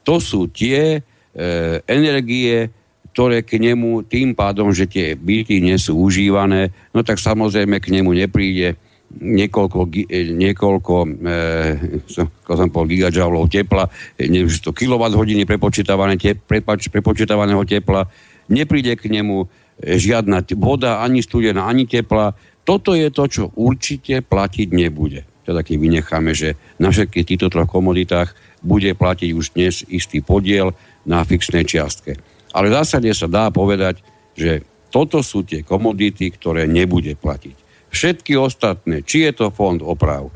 to sú tie e, energie, ktoré k nemu tým pádom, že tie byty nie sú užívané, no tak samozrejme k nemu nepríde niekoľko, e, niekoľko e, som povedal, gigajoulov tepla, e, neviem, že to kilowatt hodiny prepočítavané te, prepač, prepočítavaného tepla, nepríde k nemu e, žiadna voda, ani studená, ani tepla. Toto je to, čo určite platiť nebude. Teda keď vynecháme, že na všetkých týchto troch komoditách bude platiť už dnes istý podiel na fixnej čiastke. Ale v zásade sa dá povedať, že toto sú tie komodity, ktoré nebude platiť. Všetky ostatné, či je to fond oprav,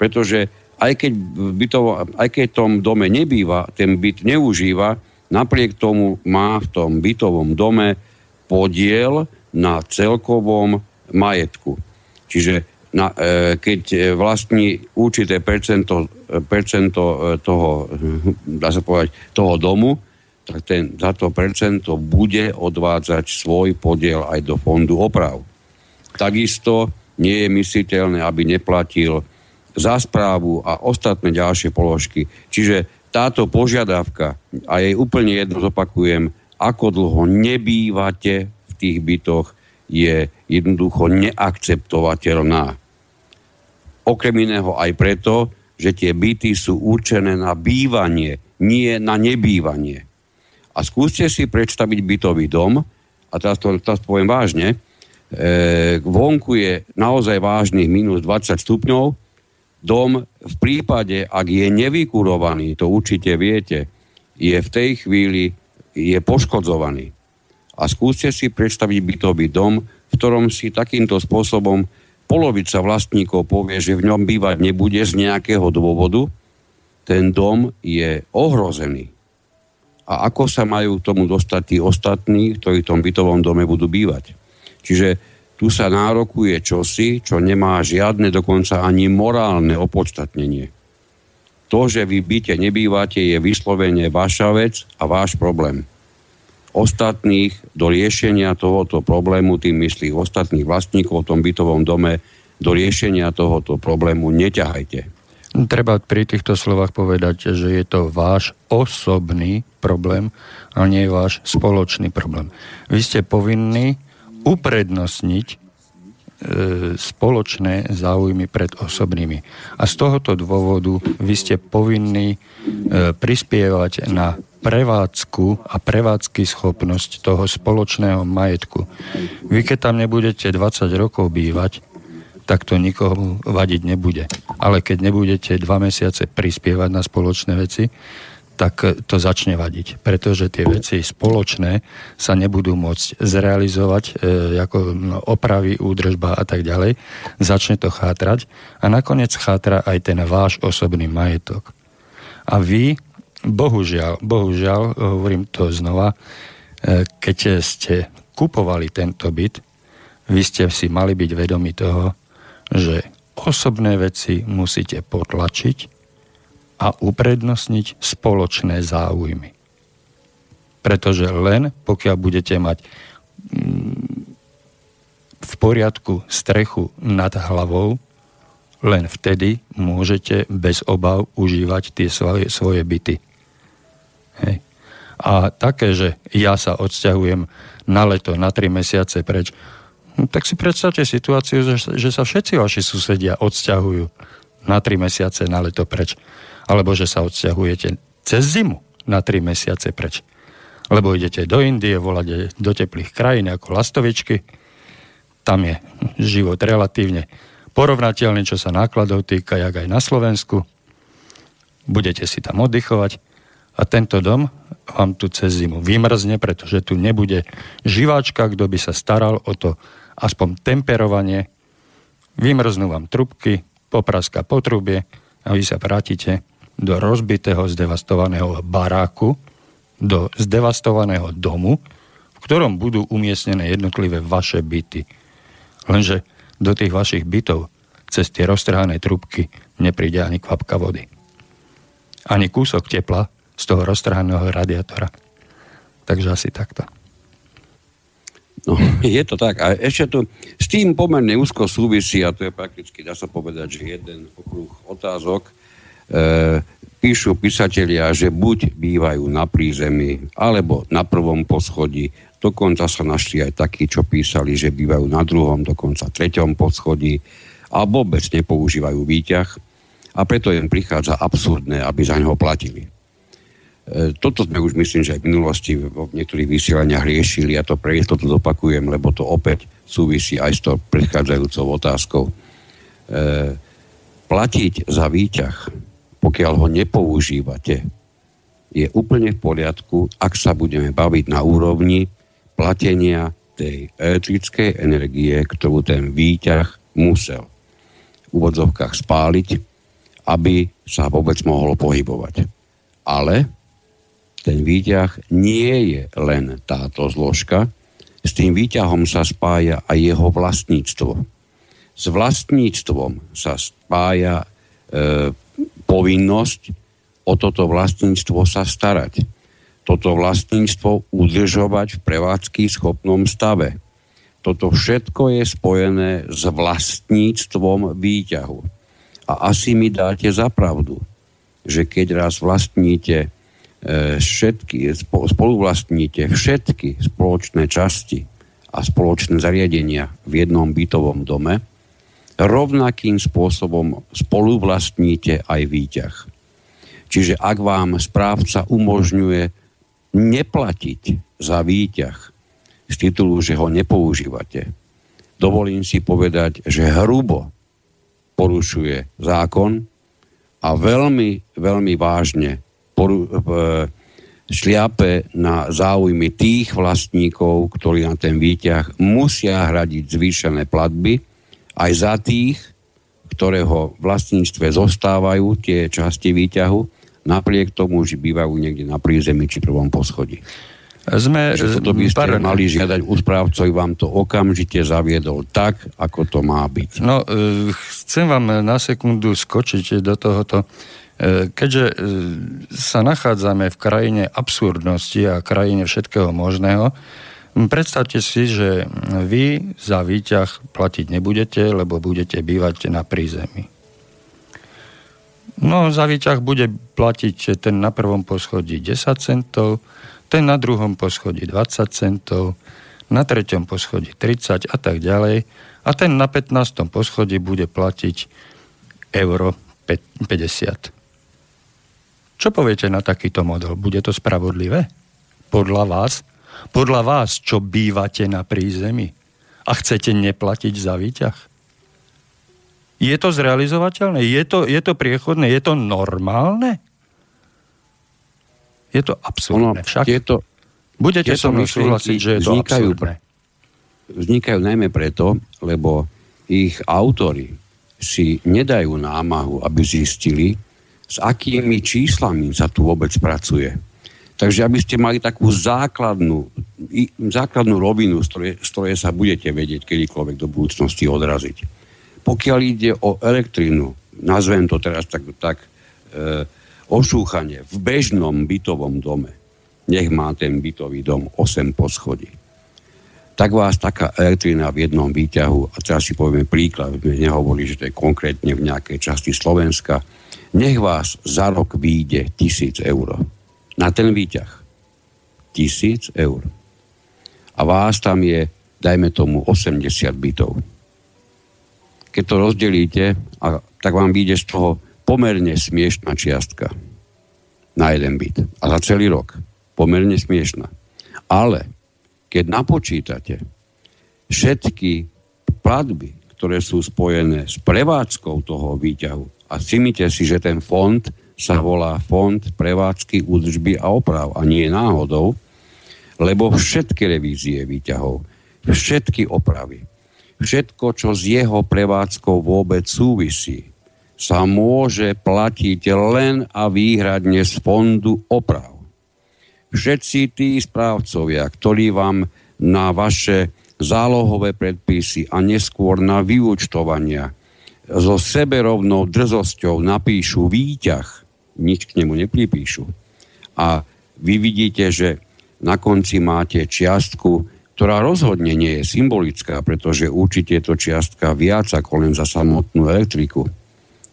pretože aj keď, bytovo, aj keď tom dome nebýva, ten byt neužíva, napriek tomu má v tom bytovom dome podiel na celkovom majetku. Čiže na, e, keď vlastní určité percento, percento toho, dá sa povedať, toho domu, tak ten, za to percento bude odvádzať svoj podiel aj do fondu oprav. Takisto nie je mysliteľné, aby neplatil za správu a ostatné ďalšie položky. Čiže táto požiadavka, a jej úplne jedno zopakujem, ako dlho nebývate v tých bytoch, je jednoducho neakceptovateľná. Okrem iného aj preto, že tie byty sú určené na bývanie, nie na nebývanie. A skúste si predstaviť bytový dom, a teraz to teraz poviem vážne, e, vonku je naozaj vážnych minus 20 stupňov, dom v prípade, ak je nevykurovaný, to určite viete, je v tej chvíli je poškodzovaný. A skúste si predstaviť bytový dom, v ktorom si takýmto spôsobom polovica vlastníkov povie, že v ňom bývať nebude z nejakého dôvodu, ten dom je ohrozený. A ako sa majú k tomu dostať tí ostatní, ktorí v tom bytovom dome budú bývať? Čiže tu sa nárokuje čosi, čo nemá žiadne dokonca ani morálne opodstatnenie. To, že vy byte nebývate, je vyslovene vaša vec a váš problém ostatných do riešenia tohoto problému, tým myslí ostatných vlastníkov v tom bytovom dome, do riešenia tohoto problému neťahajte. Treba pri týchto slovách povedať, že je to váš osobný problém a nie váš spoločný problém. Vy ste povinní uprednostniť spoločné záujmy pred osobnými. A z tohoto dôvodu vy ste povinní e, prispievať na prevádzku a prevádzky schopnosť toho spoločného majetku. Vy keď tam nebudete 20 rokov bývať, tak to nikomu vadiť nebude. Ale keď nebudete dva mesiace prispievať na spoločné veci, tak to začne vadiť, pretože tie veci spoločné sa nebudú môcť zrealizovať e, ako no, opravy, údržba a tak ďalej. Začne to chátrať a nakoniec chátra aj ten váš osobný majetok. A vy bohužiaľ, bohužiaľ, hovorím to znova, e, keď ste kupovali tento byt, vy ste si mali byť vedomi toho, že osobné veci musíte potlačiť a uprednostniť spoločné záujmy. Pretože len pokiaľ budete mať mm, v poriadku strechu nad hlavou, len vtedy môžete bez obav užívať tie svoje, svoje byty. Hej. A také, že ja sa odsťahujem na leto, na tri mesiace preč, no, tak si predstavte situáciu, že, že sa všetci vaši susedia odsťahujú na tri mesiace na leto preč. Alebo že sa odsťahujete cez zimu na tri mesiace preč. Lebo idete do Indie, voláte do teplých krajín ako lastovičky. Tam je život relatívne porovnateľný, čo sa nákladov týka, jak aj na Slovensku. Budete si tam oddychovať a tento dom vám tu cez zimu vymrzne, pretože tu nebude živáčka, kto by sa staral o to aspoň temperovanie. Vymrznú vám trubky, popraska potrubie a vy sa vrátite do rozbitého, zdevastovaného baráku, do zdevastovaného domu, v ktorom budú umiestnené jednotlivé vaše byty. Lenže do tých vašich bytov cez tie roztrhané trubky nepríde ani kvapka vody. Ani kúsok tepla z toho roztrhaného radiátora. Takže asi takto. No, je to tak. A ešte to s tým pomerne úzko súvisí, a to je prakticky, dá sa povedať, že jeden okruh otázok. E, píšu písatelia, že buď bývajú na prízemí, alebo na prvom poschodí. Dokonca sa našli aj takí, čo písali, že bývajú na druhom, dokonca treťom poschodí a vôbec nepoužívajú výťah. A preto im prichádza absurdné, aby za ňoho platili. E, toto sme už myslím, že aj v minulosti v niektorých vysielaniach riešili a to pre to zopakujem, lebo to opäť súvisí aj s tou predchádzajúcou otázkou. E, platiť za výťah, pokiaľ ho nepoužívate, je úplne v poriadku, ak sa budeme baviť na úrovni platenia tej elektrickej energie, ktorú ten výťah musel v úvodzovkách spáliť, aby sa vôbec mohol pohybovať. Ale ten výťah nie je len táto zložka, s tým výťahom sa spája aj jeho vlastníctvo. S vlastníctvom sa spája e, povinnosť o toto vlastníctvo sa starať. Toto vlastníctvo udržovať v prevádzky schopnom stave. Toto všetko je spojené s vlastníctvom výťahu. A asi mi dáte za pravdu, že keď raz vlastníte e, všetky, spoluvlastníte všetky spoločné časti a spoločné zariadenia v jednom bytovom dome, rovnakým spôsobom spoluvlastníte aj výťah. Čiže ak vám správca umožňuje neplatiť za výťah z titulu, že ho nepoužívate, dovolím si povedať, že hrubo porušuje zákon a veľmi, veľmi vážne poru, e, šliape na záujmy tých vlastníkov, ktorí na ten výťah musia hradiť zvýšené platby, aj za tých, ktorého vlastníctve zostávajú tie časti výťahu, napriek tomu, že bývajú niekde na prízemí či prvom poschodí. Sme, že toto by ste pardon. mali žiadať u správcovi, vám to okamžite zaviedol tak, ako to má byť. No, e, chcem vám na sekundu skočiť do tohoto. E, keďže e, sa nachádzame v krajine absurdnosti a krajine všetkého možného, predstavte si, že vy za výťah platiť nebudete, lebo budete bývať na prízemí. No, za výťah bude platiť ten na prvom poschodí 10 centov, ten na druhom poschodí 20 centov, na treťom poschodí 30 a tak ďalej. A ten na 15. poschodí bude platiť euro 50. Čo poviete na takýto model? Bude to spravodlivé? Podľa vás? Podľa vás, čo bývate na prízemí a chcete neplatiť za výťah? Je to zrealizovateľné? Je to, je to priechodné? Je to normálne? Je to absurdné ono, však. Tieto, Budete so mnou súhlasiť, že je to vznikajú, absurdné. Vznikajú najmä preto, lebo ich autory si nedajú námahu, aby zistili, s akými číslami sa tu vôbec pracuje. Takže aby ste mali takú základnú, základnú rovinu, z ktorej, z ktorej sa budete vedieť kedykoľvek do budúcnosti odraziť. Pokiaľ ide o elektrínu, nazvem to teraz tak, tak e, ošúchanie v bežnom bytovom dome, nech má ten bytový dom 8 poschodí, tak vás taká elektrina v jednom výťahu, a teraz si povieme príklad, my nehovorili, že to je konkrétne v nejakej časti Slovenska, nech vás za rok výjde tisíc eur. Na ten výťah. Tisíc eur. A vás tam je, dajme tomu, 80 bytov. Keď to rozdelíte, a, tak vám vyjde z toho pomerne smiešná čiastka na jeden byt. A za celý rok. Pomerne smiešná. Ale keď napočítate všetky platby, ktoré sú spojené s prevádzkou toho výťahu a cimite si, že ten fond sa volá Fond prevádzky, údržby a oprav a nie náhodou, lebo všetky revízie výťahov, všetky opravy, všetko, čo s jeho prevádzkou vôbec súvisí, sa môže platiť len a výhradne z fondu oprav. Všetci tí správcovia, ktorí vám na vaše zálohové predpisy a neskôr na vyúčtovania so seberovnou drzosťou napíšu výťah, nič k nemu nepripíšu. A vy vidíte, že na konci máte čiastku, ktorá rozhodne nie je symbolická, pretože určite je to čiastka viac ako len za samotnú elektriku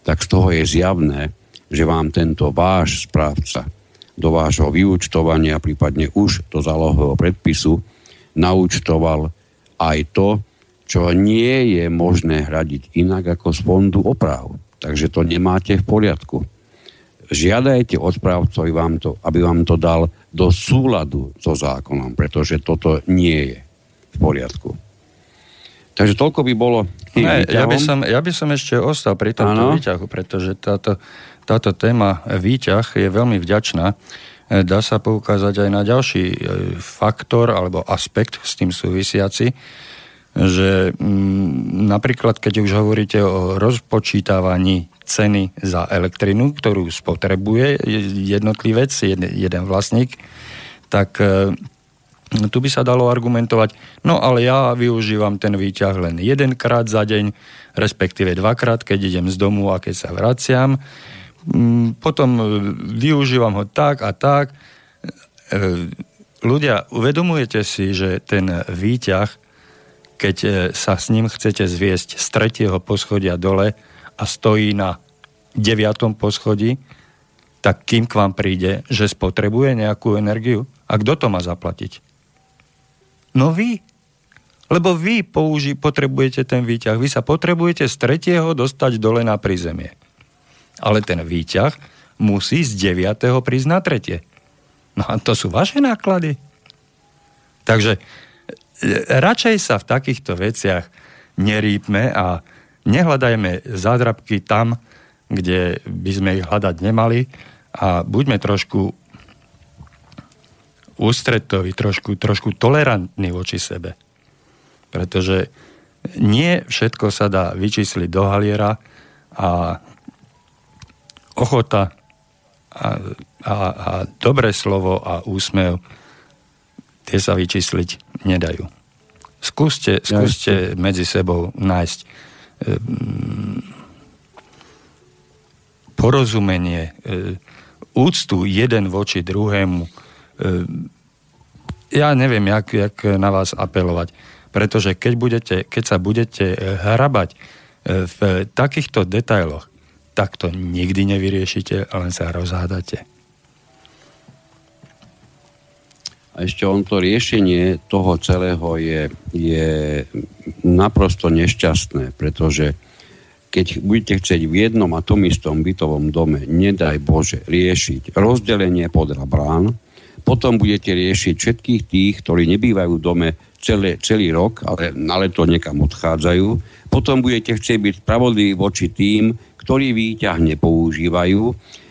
tak z toho je zjavné, že vám tento váš správca do vášho vyúčtovania, prípadne už do zálohového predpisu, naúčtoval aj to, čo nie je možné hradiť inak ako z fondu oprav. Takže to nemáte v poriadku. Žiadajte od to, aby vám to dal do súladu so zákonom, pretože toto nie je v poriadku. Takže toľko by bolo ne, ja, by som, ja by som ešte ostal pri tomto ano. výťahu, pretože táto, táto téma výťah je veľmi vďačná. E, dá sa poukázať aj na ďalší e, faktor alebo aspekt s tým súvisiaci, že m, napríklad keď už hovoríte o rozpočítavaní ceny za elektrinu, ktorú spotrebuje jednotlivec, jeden, jeden vlastník, tak e, tu by sa dalo argumentovať, no ale ja využívam ten výťah len jedenkrát za deň, respektíve dvakrát, keď idem z domu a keď sa vraciam. Mm, potom e, využívam ho tak a tak. E, ľudia, uvedomujete si, že ten výťah, keď sa s ním chcete zviesť z tretieho poschodia dole a stojí na deviatom poschodí, tak kým k vám príde, že spotrebuje nejakú energiu? A kto to má zaplatiť? No vy. Lebo vy použi- potrebujete ten výťah. Vy sa potrebujete z tretieho dostať dole na prízemie. Ale ten výťah musí z deviatého prísť na tretie. No a to sú vaše náklady. Takže e, radšej sa v takýchto veciach nerípme a nehľadajme zádrabky tam, kde by sme ich hľadať nemali a buďme trošku ústretoví, trošku, trošku tolerantní voči sebe. Pretože nie všetko sa dá vyčísliť do haliera a ochota a, a, a dobré slovo a úsmev tie sa vyčísliť nedajú. Skúste, skúste medzi sebou nájsť porozumenie, e, úctu jeden voči druhému, Ehm, ja neviem, jak, jak na vás apelovať. Pretože keď, budete, keď sa budete hrabať eh, v takýchto detailoch, tak to nikdy nevyriešite, len sa rozhádate. A ešte on to riešenie toho celého je, je naprosto nešťastné, pretože keď budete chcieť v jednom a tom istom bytovom dome, nedaj Bože, riešiť rozdelenie podľa brán, potom budete riešiť všetkých tých, ktorí nebývajú v dome celé, celý rok, ale na leto niekam odchádzajú. Potom budete chcieť byť spravodliví voči tým, ktorí výťah nepoužívajú.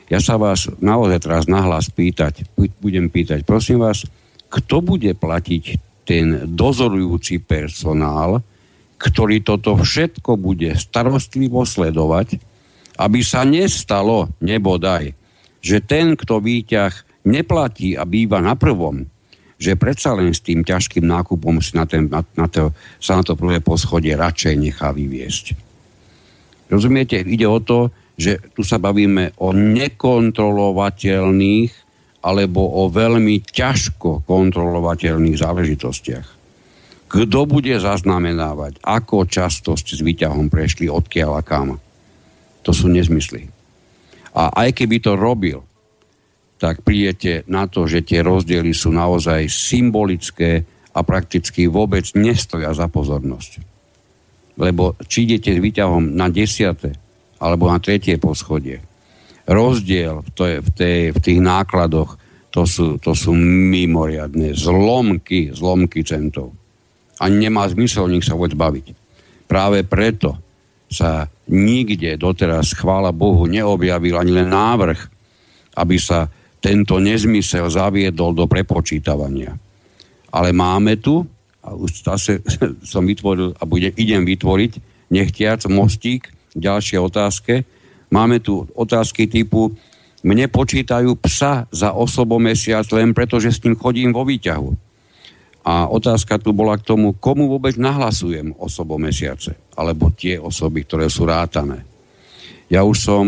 Ja sa vás naozaj teraz nahlas pýtať, budem pýtať, prosím vás, kto bude platiť ten dozorujúci personál, ktorý toto všetko bude starostlivo sledovať, aby sa nestalo, nebodaj, že ten, kto výťah neplatí a býva na prvom, že predsa len s tým ťažkým nákupom si na, ten, na, na to, sa na to prvé poschodie radšej nechá vyviesť. Rozumiete? Ide o to, že tu sa bavíme o nekontrolovateľných alebo o veľmi ťažko kontrolovateľných záležitostiach. Kto bude zaznamenávať, ako často ste s výťahom prešli, odkiaľ a kam? To sú nezmysly. A aj keby to robil, tak prídete na to, že tie rozdiely sú naozaj symbolické a prakticky vôbec nestoja za pozornosť. Lebo či idete s výťahom na desiate alebo na tretie poschodie, rozdiel v, to je, v, tej, v tých nákladoch to sú, to sú mimoriadne zlomky, zlomky centov. A nemá zmysel o nich sa vôbec baviť. Práve preto sa nikde doteraz, chvála Bohu, neobjavil ani len návrh, aby sa tento nezmysel zaviedol do prepočítavania. Ale máme tu, a už zase som vytvoril a bude, idem vytvoriť, nechtiac mostík k ďalšej otázke. Máme tu otázky typu, mne počítajú psa za osobomesiac len preto, že s ním chodím vo výťahu. A otázka tu bola k tomu, komu vôbec nahlasujem osobomesiace, alebo tie osoby, ktoré sú rátané. Ja už som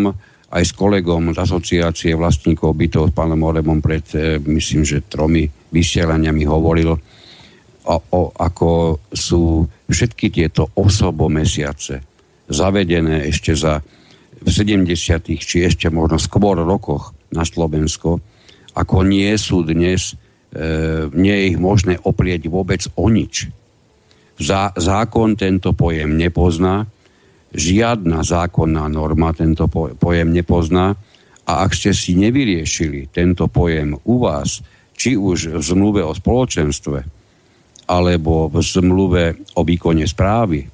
aj s kolegom z asociácie vlastníkov bytov s pánom Oremom pred, e, myslím, že tromi vysielaniami hovoril, o, o, ako sú všetky tieto osobo mesiace zavedené ešte za v 70. či ešte možno skôr rokoch na Slovensko, ako nie sú dnes, e, nie je ich možné oprieť vôbec o nič. Zá, zákon tento pojem nepozná, žiadna zákonná norma tento pojem nepozná a ak ste si nevyriešili tento pojem u vás, či už v zmluve o spoločenstve, alebo v zmluve o výkone správy,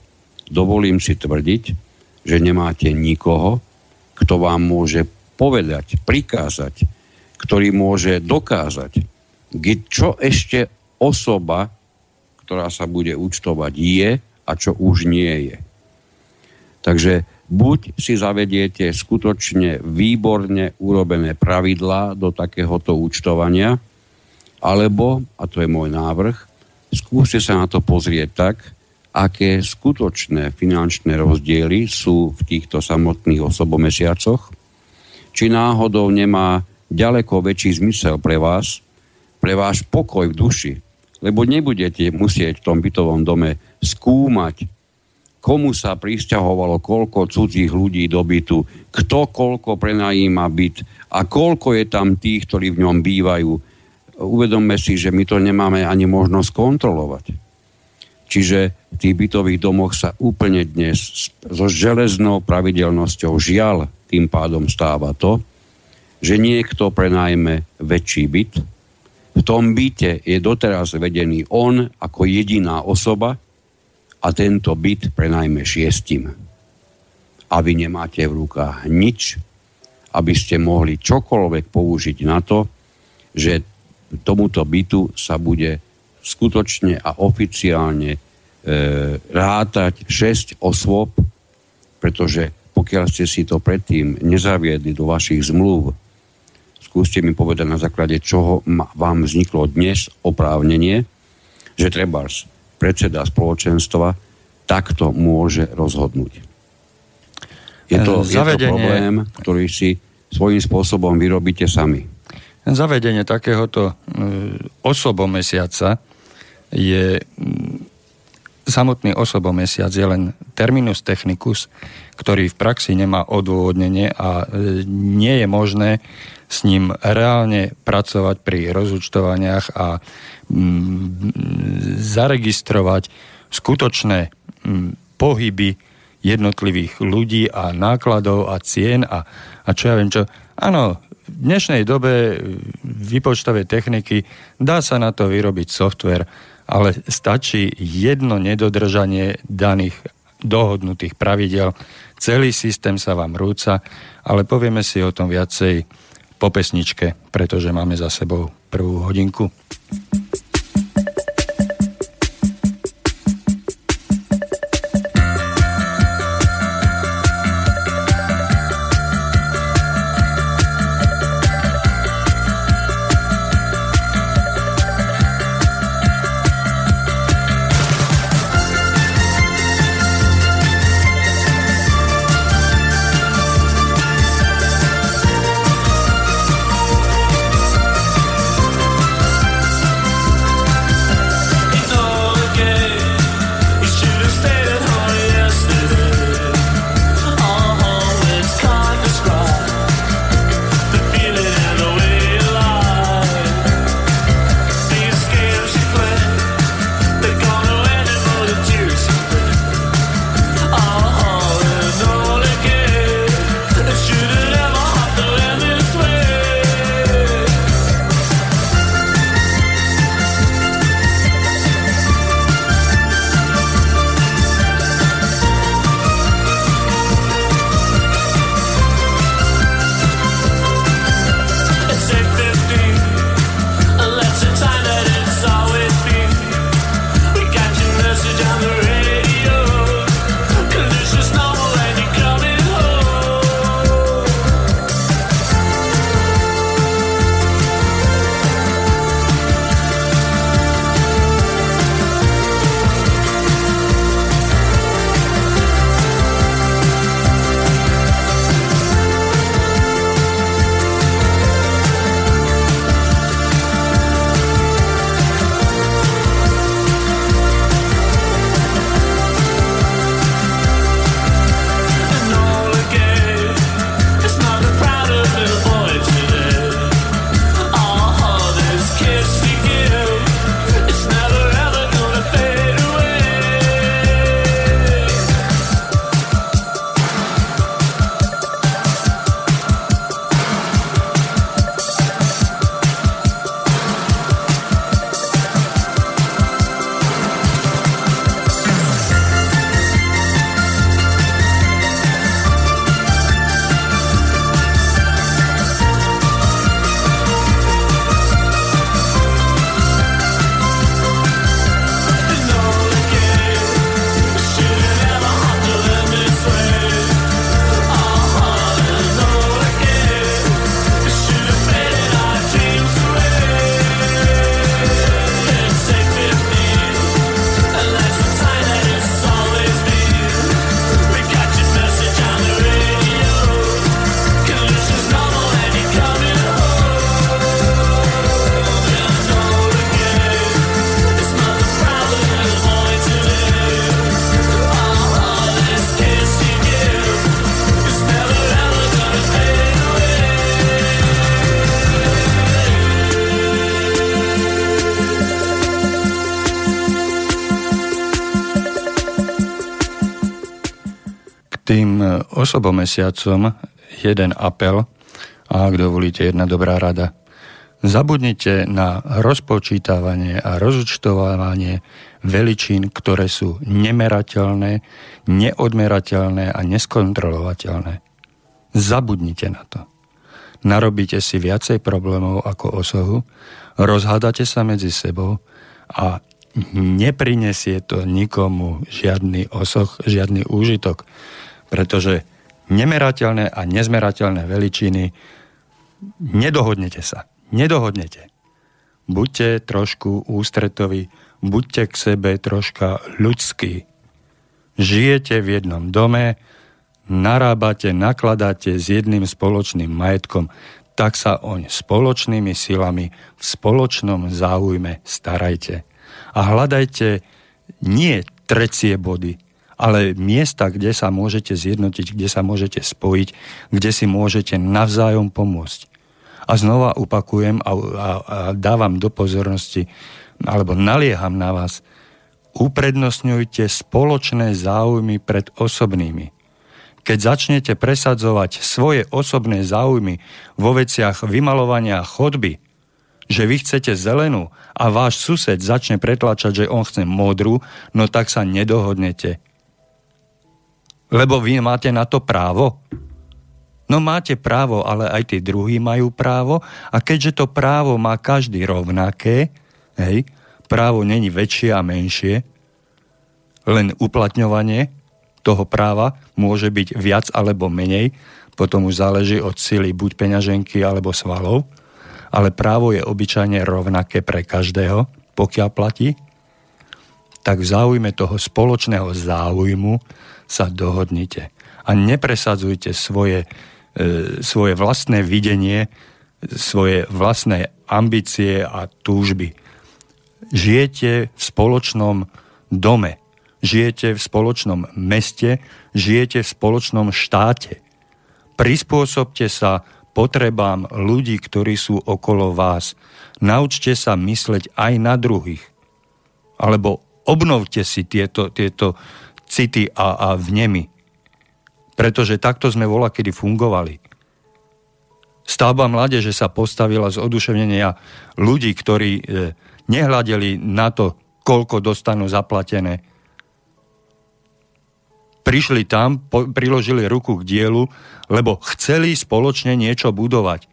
dovolím si tvrdiť, že nemáte nikoho, kto vám môže povedať, prikázať, ktorý môže dokázať, čo ešte osoba, ktorá sa bude účtovať, je a čo už nie je. Takže buď si zavediete skutočne výborne urobené pravidlá do takéhoto účtovania, Alebo, a to je môj návrh, skúste sa na to pozrieť tak, aké skutočné finančné rozdiely sú v týchto samotných osobomesiacoch, či náhodou nemá ďaleko väčší zmysel pre vás, pre váš pokoj v duši, lebo nebudete musieť v tom bytovom dome skúmať, komu sa pristahovalo koľko cudzích ľudí do bytu, kto koľko prenajíma byt a koľko je tam tých, ktorí v ňom bývajú. Uvedomme si, že my to nemáme ani možnosť kontrolovať. Čiže v tých bytových domoch sa úplne dnes so železnou pravidelnosťou žiaľ tým pádom stáva to, že niekto prenajme väčší byt. V tom byte je doteraz vedený on ako jediná osoba, a tento byt prenajme šiestim. A vy nemáte v rukách nič, aby ste mohli čokoľvek použiť na to, že tomuto bytu sa bude skutočne a oficiálne e, rátať 6 osôb, pretože pokiaľ ste si to predtým nezaviedli do vašich zmluv, skúste mi povedať na základe čoho vám vzniklo dnes oprávnenie, že treba predseda spoločenstva takto môže rozhodnúť. Je to, Zavedenie... je to problém, ktorý si svojím spôsobom vyrobíte sami. Zavedenie takéhoto e, osobomesiaca je samotný osobomesiac je len terminus technicus, ktorý v praxi nemá odôvodnenie a e, nie je možné s ním reálne pracovať pri rozúčtovaniach a zaregistrovať skutočné pohyby jednotlivých ľudí a nákladov a cien a, a čo ja viem čo. Áno, v dnešnej dobe výpočtovej techniky dá sa na to vyrobiť software, ale stačí jedno nedodržanie daných dohodnutých pravidel. Celý systém sa vám rúca, ale povieme si o tom viacej po pesničke, pretože máme za sebou prvú hodinku. Osobomesiacom jeden apel a ak dovolíte jedna dobrá rada. Zabudnite na rozpočítavanie a rozúčtovanie veličín, ktoré sú nemerateľné, neodmerateľné a neskontrolovateľné. Zabudnite na to. Narobíte si viacej problémov ako osohu, rozhádate sa medzi sebou a neprinesie to nikomu žiadny osoch, žiadny úžitok, pretože nemerateľné a nezmerateľné veličiny nedohodnete sa. Nedohodnete. Buďte trošku ústretoví, buďte k sebe troška ľudskí. Žijete v jednom dome, narábate, nakladáte s jedným spoločným majetkom, tak sa oň spoločnými silami v spoločnom záujme starajte. A hľadajte nie trecie body, ale miesta, kde sa môžete zjednotiť, kde sa môžete spojiť, kde si môžete navzájom pomôcť. A znova opakujem a, a, a dávam do pozornosti, alebo nalieham na vás, uprednostňujte spoločné záujmy pred osobnými. Keď začnete presadzovať svoje osobné záujmy vo veciach vymalovania chodby, že vy chcete zelenú a váš sused začne pretlačať, že on chce modrú, no tak sa nedohodnete. Lebo vy máte na to právo. No máte právo, ale aj tí druhí majú právo a keďže to právo má každý rovnaké, hej, právo není väčšie a menšie, len uplatňovanie toho práva môže byť viac alebo menej, potom už záleží od sily buď peňaženky alebo svalov, ale právo je obyčajne rovnaké pre každého, pokiaľ platí, tak v záujme toho spoločného záujmu sa dohodnite a nepresadzujte svoje E, svoje vlastné videnie, svoje vlastné ambície a túžby. Žijete v spoločnom dome, žijete v spoločnom meste, žijete v spoločnom štáte. Prispôsobte sa potrebám ľudí, ktorí sú okolo vás. Naučte sa mysleť aj na druhých. Alebo obnovte si tieto, tieto city a, a vnemy pretože takto sme vola, kedy fungovali. Stavba mládeže sa postavila z oduševnenia ľudí, ktorí e, nehľadeli na to, koľko dostanú zaplatené. Prišli tam, po, priložili ruku k dielu, lebo chceli spoločne niečo budovať.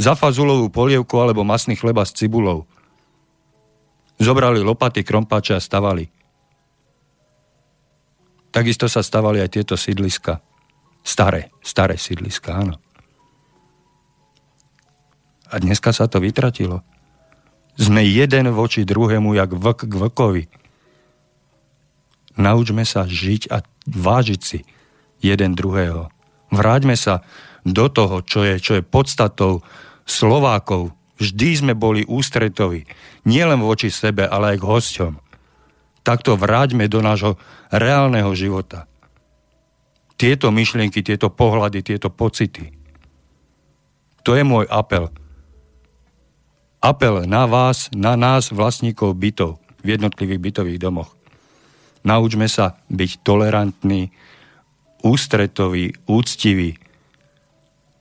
Za fazulovú polievku alebo masný chleba s cibulou. Zobrali lopaty, krompáče a stavali. Takisto sa stavali aj tieto sídliska. Staré, staré sídliska, áno. A dneska sa to vytratilo. Sme jeden voči druhému, jak vlk k vlkovi. Naučme sa žiť a vážiť si jeden druhého. Vráťme sa do toho, čo je, čo je podstatou Slovákov. Vždy sme boli ústretoví. Nielen voči sebe, ale aj k hosťom takto vráťme do nášho reálneho života. Tieto myšlienky, tieto pohľady, tieto pocity. To je môj apel. Apel na vás, na nás, vlastníkov bytov v jednotlivých bytových domoch. Naučme sa byť tolerantní, ústretoví, úctiví.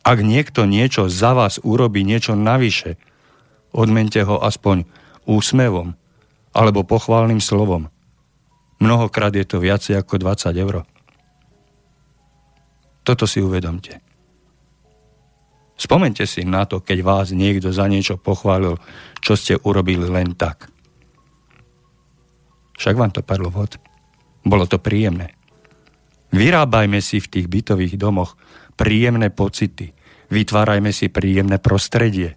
Ak niekto niečo za vás urobí, niečo navyše, odmente ho aspoň úsmevom, alebo pochválnym slovom. Mnohokrát je to viacej ako 20 eur. Toto si uvedomte. Spomente si na to, keď vás niekto za niečo pochválil, čo ste urobili len tak. Však vám to padlo vod. Bolo to príjemné. Vyrábajme si v tých bytových domoch príjemné pocity. Vytvárajme si príjemné prostredie.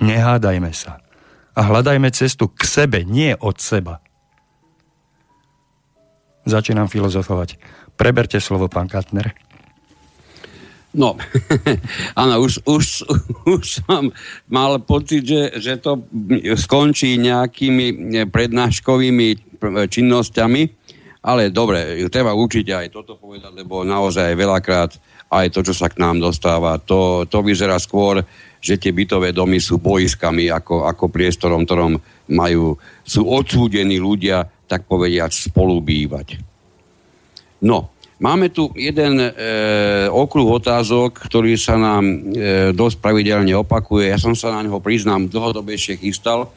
Nehádajme sa a hľadajme cestu k sebe, nie od seba. Začínam filozofovať. Preberte slovo, pán Katner. No, áno, už, už, už som mal pocit, že, že to skončí nejakými prednáškovými činnosťami, ale dobre, treba určite aj toto povedať, lebo naozaj veľakrát aj to, čo sa k nám dostáva, to, to vyzerá skôr že tie bytové domy sú boiskami ako, ako priestorom, ktorom majú, sú odsúdení ľudia, tak povediať, spolubývať. No, Máme tu jeden e, okruh otázok, ktorý sa nám e, dosť pravidelne opakuje. Ja som sa na neho, priznám, dlhodobejšie chystal.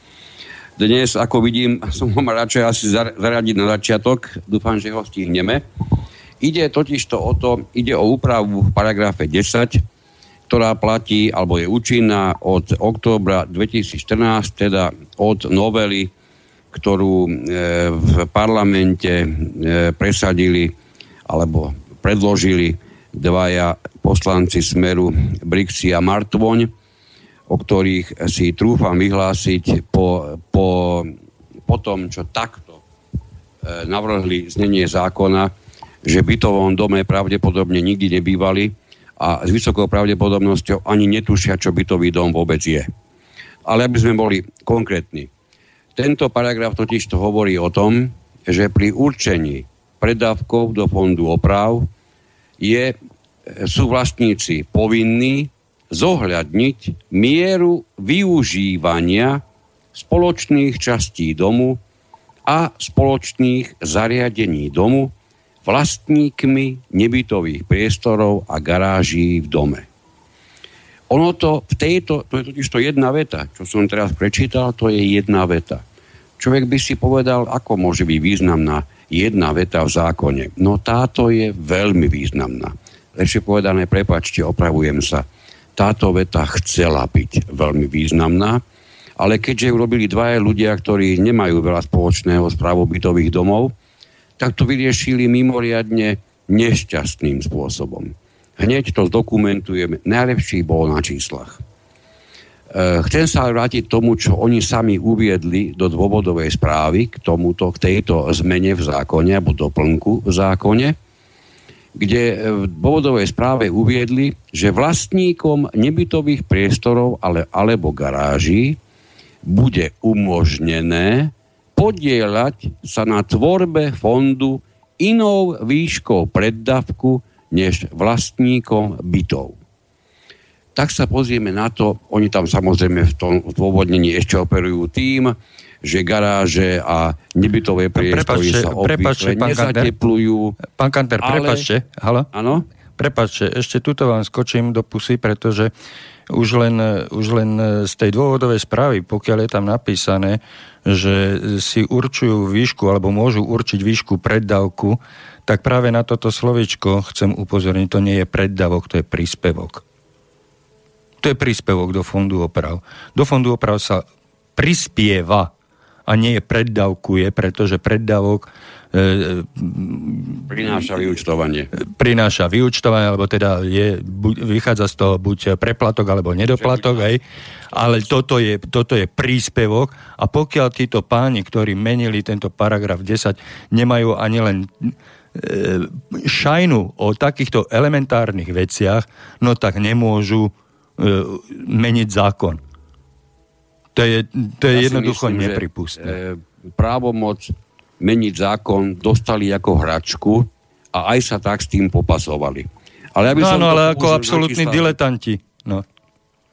Dnes, ako vidím, som ho radšej asi zaradiť na začiatok. Dúfam, že ho stihneme. Ide totiž to o to, ide o úpravu v paragrafe 10, ktorá platí, alebo je účinná od októbra 2014, teda od novely, ktorú e, v parlamente e, presadili alebo predložili dvaja poslanci Smeru Brixi a Martvoň, o ktorých si trúfam vyhlásiť po, po, po tom, čo takto e, navrhli znenie zákona, že v bytovom dome pravdepodobne nikdy nebývali a s vysokou pravdepodobnosťou ani netušia, čo bytový dom vôbec je. Ale aby sme boli konkrétni. Tento paragraf totiž to hovorí o tom, že pri určení predávkov do fondu oprav je, sú vlastníci povinní zohľadniť mieru využívania spoločných častí domu a spoločných zariadení domu vlastníkmi nebytových priestorov a garáží v dome. Ono to v tejto, to je totiž to jedna veta, čo som teraz prečítal, to je jedna veta. Človek by si povedal, ako môže byť významná jedna veta v zákone. No táto je veľmi významná. Lepšie povedané, prepačte, opravujem sa. Táto veta chcela byť veľmi významná, ale keďže urobili dvaja ľudia, ktorí nemajú veľa spoločného s bytových domov, tak to vyriešili mimoriadne nešťastným spôsobom. Hneď to zdokumentujeme. Najlepší bol na číslach. Eh, chcem sa vrátiť tomu, čo oni sami uviedli do dôvodovej správy k tomuto, k tejto zmene v zákone alebo doplnku v zákone, kde v dôvodovej správe uviedli, že vlastníkom nebytových priestorov ale, alebo garáží bude umožnené podielať sa na tvorbe fondu inou výškou preddavku než vlastníkom bytov tak sa pozrieme na to, oni tam samozrejme v tom dôvodnení ešte operujú tým, že garáže a nebytové priestory sa obvykle nezateplujú. Pán Kanter, ale... prepačte, halo? Áno? Prepačte, ešte tuto vám skočím do pusy, pretože už len, už len z tej dôvodovej správy, pokiaľ je tam napísané, že si určujú výšku alebo môžu určiť výšku preddavku, tak práve na toto slovičko chcem upozorniť, to nie je preddavok, to je príspevok. To je príspevok do fondu oprav. Do fondu oprav sa prispieva a nie je preddavkuje, pretože preddavok prináša vyučtovanie. Prináša vyučtovanie, alebo teda je, bu, vychádza z toho buď preplatok alebo nedoplatok, aj, ale toto je, toto je príspevok a pokiaľ títo páni, ktorí menili tento paragraf 10, nemajú ani len e, šajnu o takýchto elementárnych veciach, no tak nemôžu E, meniť zákon. To je, to je ja jednoducho myslím, nepripustné. E, právomoc meniť zákon dostali ako hračku a aj sa tak s tým popasovali. Ale aby no, som no, ale ako absolútni číslach, diletanti. No.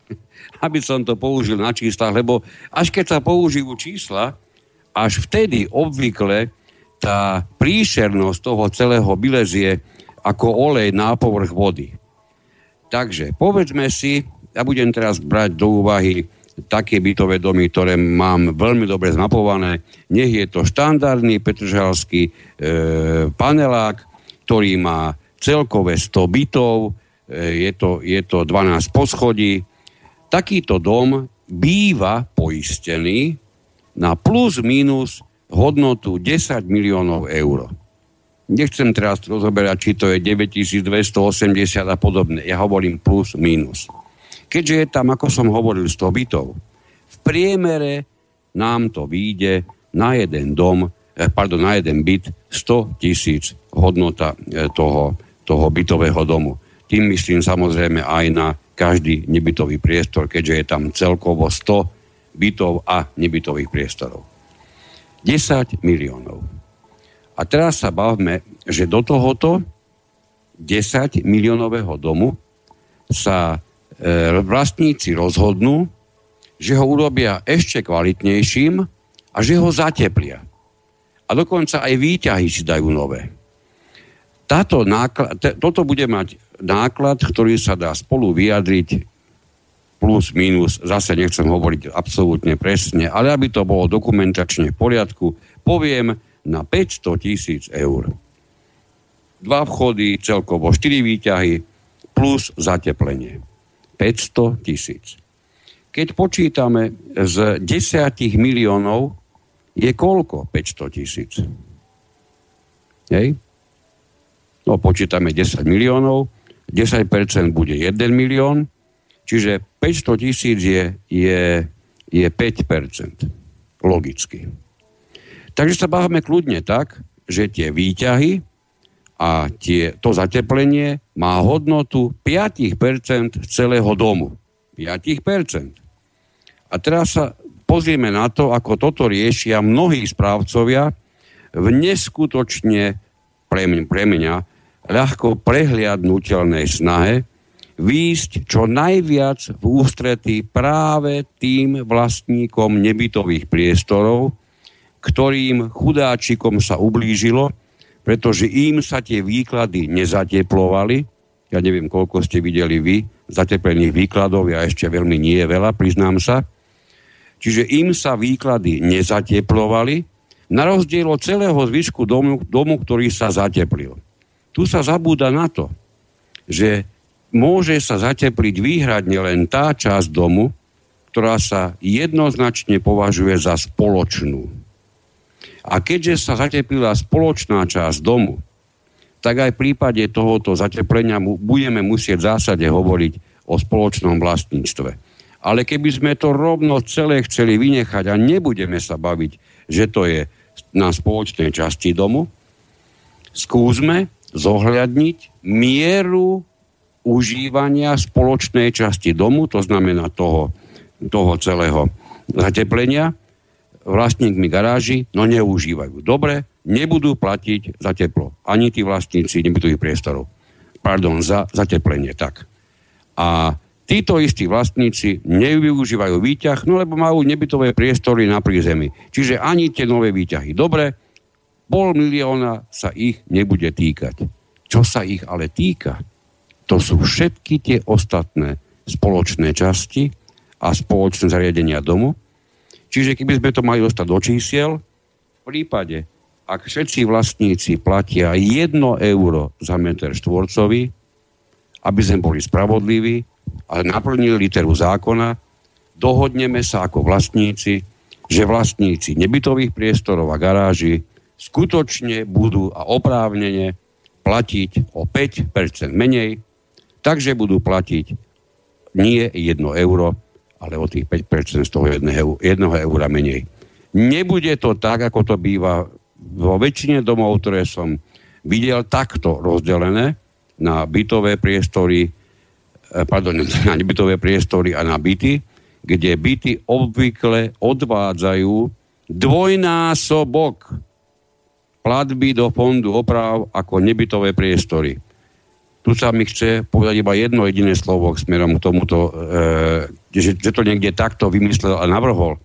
Aby som to použil na číslach, lebo až keď sa použijú čísla, až vtedy obvykle tá príšernosť toho celého vylezie ako olej na povrch vody. Takže povedzme si, ja budem teraz brať do úvahy také bytové domy, ktoré mám veľmi dobre zmapované. Nech je to štandardný petržalský e, panelák, ktorý má celkové 100 bytov, e, je, to, je to 12 poschodí. Takýto dom býva poistený na plus minus hodnotu 10 miliónov eur. Nechcem teraz rozoberať, či to je 9280 a podobne. Ja hovorím plus, minus. Keďže je tam, ako som hovoril, 100 bytov, v priemere nám to vyjde na jeden dom, eh, pardon, na jeden byt 100 tisíc hodnota eh, toho, toho bytového domu. Tým myslím samozrejme aj na každý nebytový priestor, keďže je tam celkovo 100 bytov a nebytových priestorov. 10 miliónov. A teraz sa bavme, že do tohoto 10 miliónového domu sa vlastníci rozhodnú, že ho urobia ešte kvalitnejším a že ho zateplia. A dokonca aj výťahy si dajú nové. táto náklad, te, toto bude mať náklad, ktorý sa dá spolu vyjadriť plus, minus, zase nechcem hovoriť absolútne presne, ale aby to bolo dokumentačne v poriadku, poviem na 500 tisíc eur. Dva vchody, celkovo 4 výťahy, plus zateplenie. 500 tisíc. Keď počítame z 10 miliónov, je koľko 500 tisíc? Hej? No počítame 10 miliónov, 10% bude 1 milión, čiže 500 tisíc je, je, je 5%. Logicky. Takže sa bavíme kľudne tak, že tie výťahy a tie, to zateplenie má hodnotu 5% celého domu. 5%. A teraz sa pozrieme na to, ako toto riešia mnohí správcovia v neskutočne pre mňa, pre mňa ľahko prehliadnutelnej snahe výjsť čo najviac v ústretí práve tým vlastníkom nebytových priestorov, ktorým chudáčikom sa ublížilo, pretože im sa tie výklady nezateplovali. Ja neviem, koľko ste videli vy zateplených výkladov, ja ešte veľmi nie veľa, priznám sa. Čiže im sa výklady nezateplovali, na rozdiel od celého zvyšku domu, domu, ktorý sa zateplil. Tu sa zabúda na to, že môže sa zatepliť výhradne len tá časť domu, ktorá sa jednoznačne považuje za spoločnú. A keďže sa zateplila spoločná časť domu, tak aj v prípade tohoto zateplenia budeme musieť v zásade hovoriť o spoločnom vlastníctve. Ale keby sme to rovno celé chceli vynechať a nebudeme sa baviť, že to je na spoločnej časti domu, skúsme zohľadniť mieru užívania spoločnej časti domu, to znamená toho, toho celého zateplenia, vlastníkmi garáži, no neužívajú. Dobre, nebudú platiť za teplo. Ani tí vlastníci nebytových priestorov. Pardon, za zateplenie, tak. A títo istí vlastníci nevyužívajú výťah, no lebo majú nebytové priestory na prízemí. Čiže ani tie nové výťahy. Dobre, pol milióna sa ich nebude týkať. Čo sa ich ale týka? To sú všetky tie ostatné spoločné časti a spoločné zariadenia domu. Čiže keby sme to mali dostať do čísiel, v prípade, ak všetci vlastníci platia 1 euro za meter štvorcový, aby sme boli spravodliví a naplnili literu zákona, dohodneme sa ako vlastníci, že vlastníci nebytových priestorov a garáži skutočne budú a oprávnene platiť o 5% menej Takže budú platiť nie 1 euro, ale o tých 5% z toho 1 eura menej. Nebude to tak, ako to býva vo väčšine domov, ktoré som videl takto rozdelené na bytové priestory, eh, pardon, na bytové priestory a na byty, kde byty obvykle odvádzajú dvojnásobok platby do fondu oprav ako nebytové priestory. Tu sa mi chce povedať iba jedno jediné slovo k smerom k tomuto, e, že, že to niekde takto vymyslel a navrhol.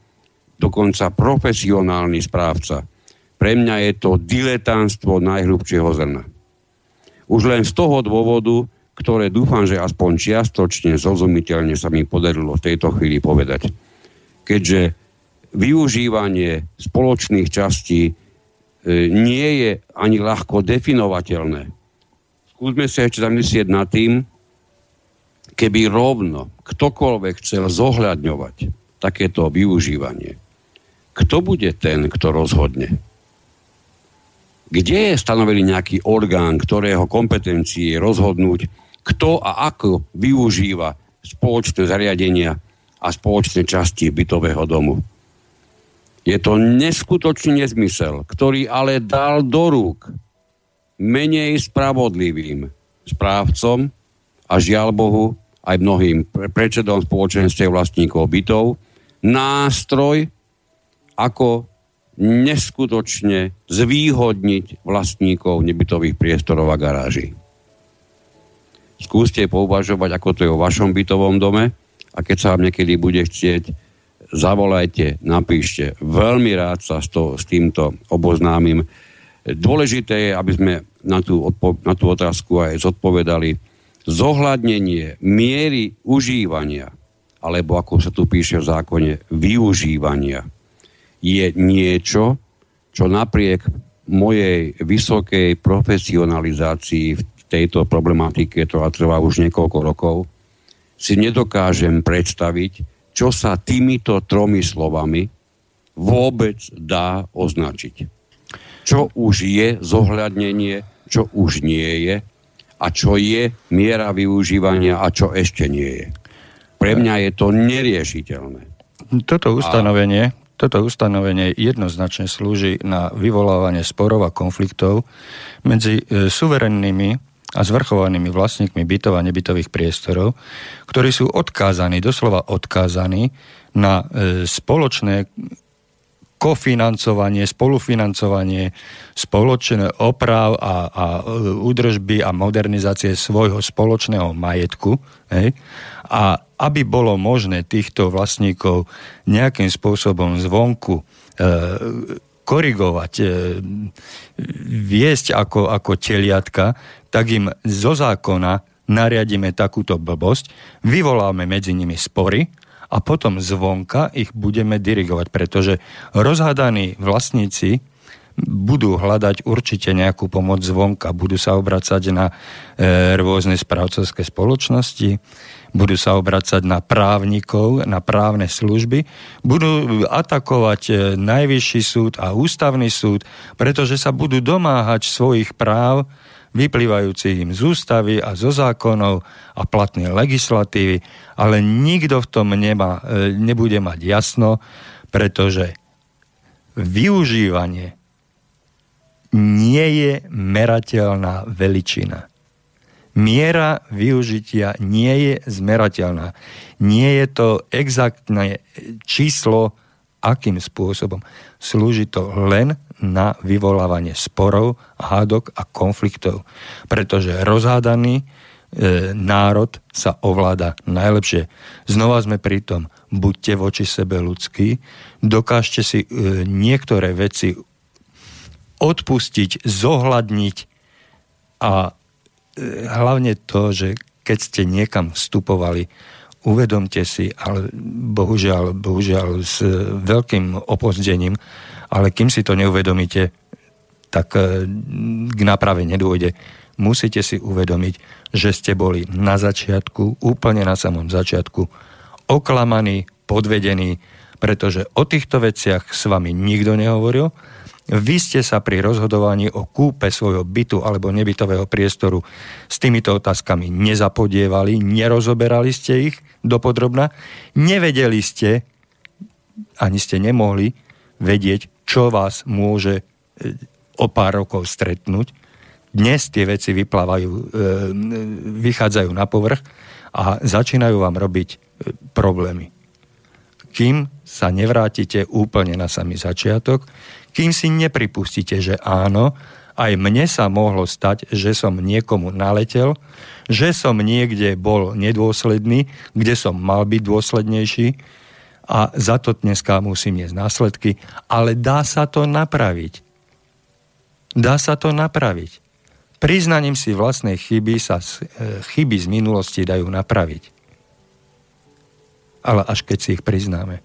Dokonca profesionálny správca. Pre mňa je to diletánstvo najhrubšieho zrna. Už len z toho dôvodu, ktoré dúfam, že aspoň čiastočne zrozumiteľne sa mi podarilo v tejto chvíli povedať. Keďže využívanie spoločných častí e, nie je ani ľahko definovateľné skúsme sa ešte zamyslieť nad tým, keby rovno ktokoľvek chcel zohľadňovať takéto využívanie, kto bude ten, kto rozhodne? Kde je stanovený nejaký orgán, ktorého kompetencii je rozhodnúť, kto a ako využíva spoločné zariadenia a spoločné časti bytového domu? Je to neskutočný nezmysel, ktorý ale dal do rúk menej spravodlivým správcom a žiaľ Bohu aj mnohým predsedom spoločenstiev vlastníkov bytov nástroj, ako neskutočne zvýhodniť vlastníkov nebytových priestorov a garáží. Skúste pouvažovať, ako to je o vašom bytovom dome a keď sa vám niekedy bude chcieť, zavolajte, napíšte. Veľmi rád sa s, to, s týmto oboznámim Dôležité je, aby sme na tú, odpo- na tú otázku aj zodpovedali zohľadnenie miery užívania, alebo ako sa tu píše v zákone, využívania, je niečo, čo napriek mojej vysokej profesionalizácii v tejto problematike, ktorá trvá už niekoľko rokov, si nedokážem predstaviť, čo sa týmito tromi slovami vôbec dá označiť. Čo už je zohľadnenie, čo už nie je a čo je miera využívania a čo ešte nie je. Pre mňa je to neriešiteľné. Toto ustanovenie, toto ustanovenie jednoznačne slúži na vyvolávanie sporov a konfliktov medzi e, suverennými a zvrchovanými vlastníkmi bytov a nebytových priestorov, ktorí sú odkázaní, doslova odkázaní na e, spoločné kofinancovanie, spolufinancovanie spoločné oprav a, a e, údržby a modernizácie svojho spoločného majetku. Hej? A aby bolo možné týchto vlastníkov nejakým spôsobom zvonku e, korigovať, e, viesť ako, ako teliatka, tak im zo zákona nariadíme takúto blbosť, vyvoláme medzi nimi spory a potom zvonka ich budeme dirigovať, pretože rozhádaní vlastníci budú hľadať určite nejakú pomoc zvonka, budú sa obracať na e, rôzne správcovské spoločnosti, budú sa obracať na právnikov, na právne služby, budú atakovať e, najvyšší súd a ústavný súd, pretože sa budú domáhať svojich práv, vyplývajúcich im z ústavy a zo zákonov a platnej legislatívy, ale nikto v tom nemá, e, nebude mať jasno, pretože využívanie nie je merateľná veličina miera využitia nie je zmerateľná. Nie je to exaktné číslo, akým spôsobom. Slúži to len na vyvolávanie sporov, hádok a konfliktov. Pretože rozhádaný e, národ sa ovláda najlepšie. Znova sme pri tom, buďte voči sebe ľudskí, dokážte si e, niektoré veci odpustiť, zohľadniť a hlavne to, že keď ste niekam vstupovali, uvedomte si, ale bohužiaľ, bohužiaľ s veľkým opozdením, ale kým si to neuvedomíte, tak e, k náprave nedôjde. Musíte si uvedomiť, že ste boli na začiatku, úplne na samom začiatku, oklamaní, podvedení, pretože o týchto veciach s vami nikto nehovoril, vy ste sa pri rozhodovaní o kúpe svojho bytu alebo nebytového priestoru s týmito otázkami nezapodievali, nerozoberali ste ich dopodrobna, nevedeli ste, ani ste nemohli vedieť, čo vás môže e, o pár rokov stretnúť. Dnes tie veci vyplávajú, e, vychádzajú na povrch a začínajú vám robiť e, problémy. Kým sa nevrátite úplne na samý začiatok, kým si nepripustíte, že áno, aj mne sa mohlo stať, že som niekomu naletel, že som niekde bol nedôsledný, kde som mal byť dôslednejší a za to dneska musím jesť následky, ale dá sa to napraviť. Dá sa to napraviť. Priznaním si vlastnej chyby sa e, chyby z minulosti dajú napraviť. Ale až keď si ich priznáme.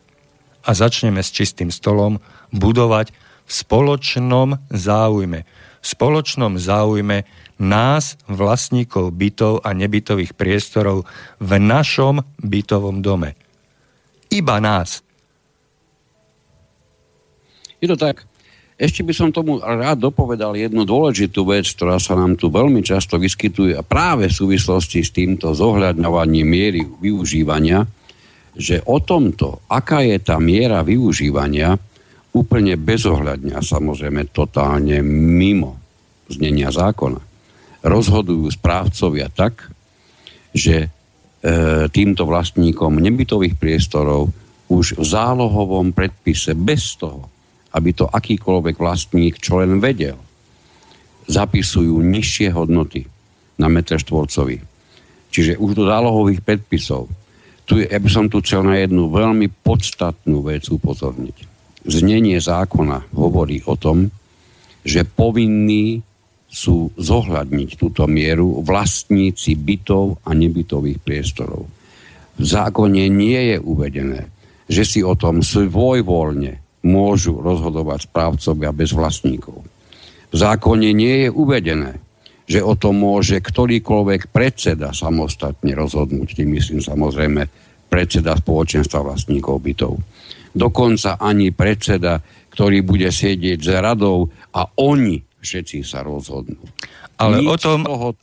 A začneme s čistým stolom budovať v spoločnom záujme. V spoločnom záujme nás, vlastníkov bytov a nebytových priestorov v našom bytovom dome. Iba nás. Je to tak. Ešte by som tomu rád dopovedal jednu dôležitú vec, ktorá sa nám tu veľmi často vyskytuje a práve v súvislosti s týmto zohľadňovaním miery využívania, že o tomto, aká je tá miera využívania, úplne bezohľadne a samozrejme totálne mimo znenia zákona rozhodujú správcovia tak, že týmto vlastníkom nebytových priestorov už v zálohovom predpise bez toho, aby to akýkoľvek vlastník čo len vedel, zapisujú nižšie hodnoty na metr štvorcový. Čiže už do zálohových predpisov. Tu ja by som tu chcel na jednu veľmi podstatnú vec upozorniť znenie zákona hovorí o tom, že povinní sú zohľadniť túto mieru vlastníci bytov a nebytových priestorov. V zákone nie je uvedené, že si o tom svojvoľne môžu rozhodovať správcovia bez vlastníkov. V zákone nie je uvedené, že o tom môže ktorýkoľvek predseda samostatne rozhodnúť, tým myslím samozrejme predseda spoločenstva vlastníkov bytov. Dokonca ani predseda, ktorý bude sedieť s radou a oni všetci sa rozhodnú. Ale Nič o tom,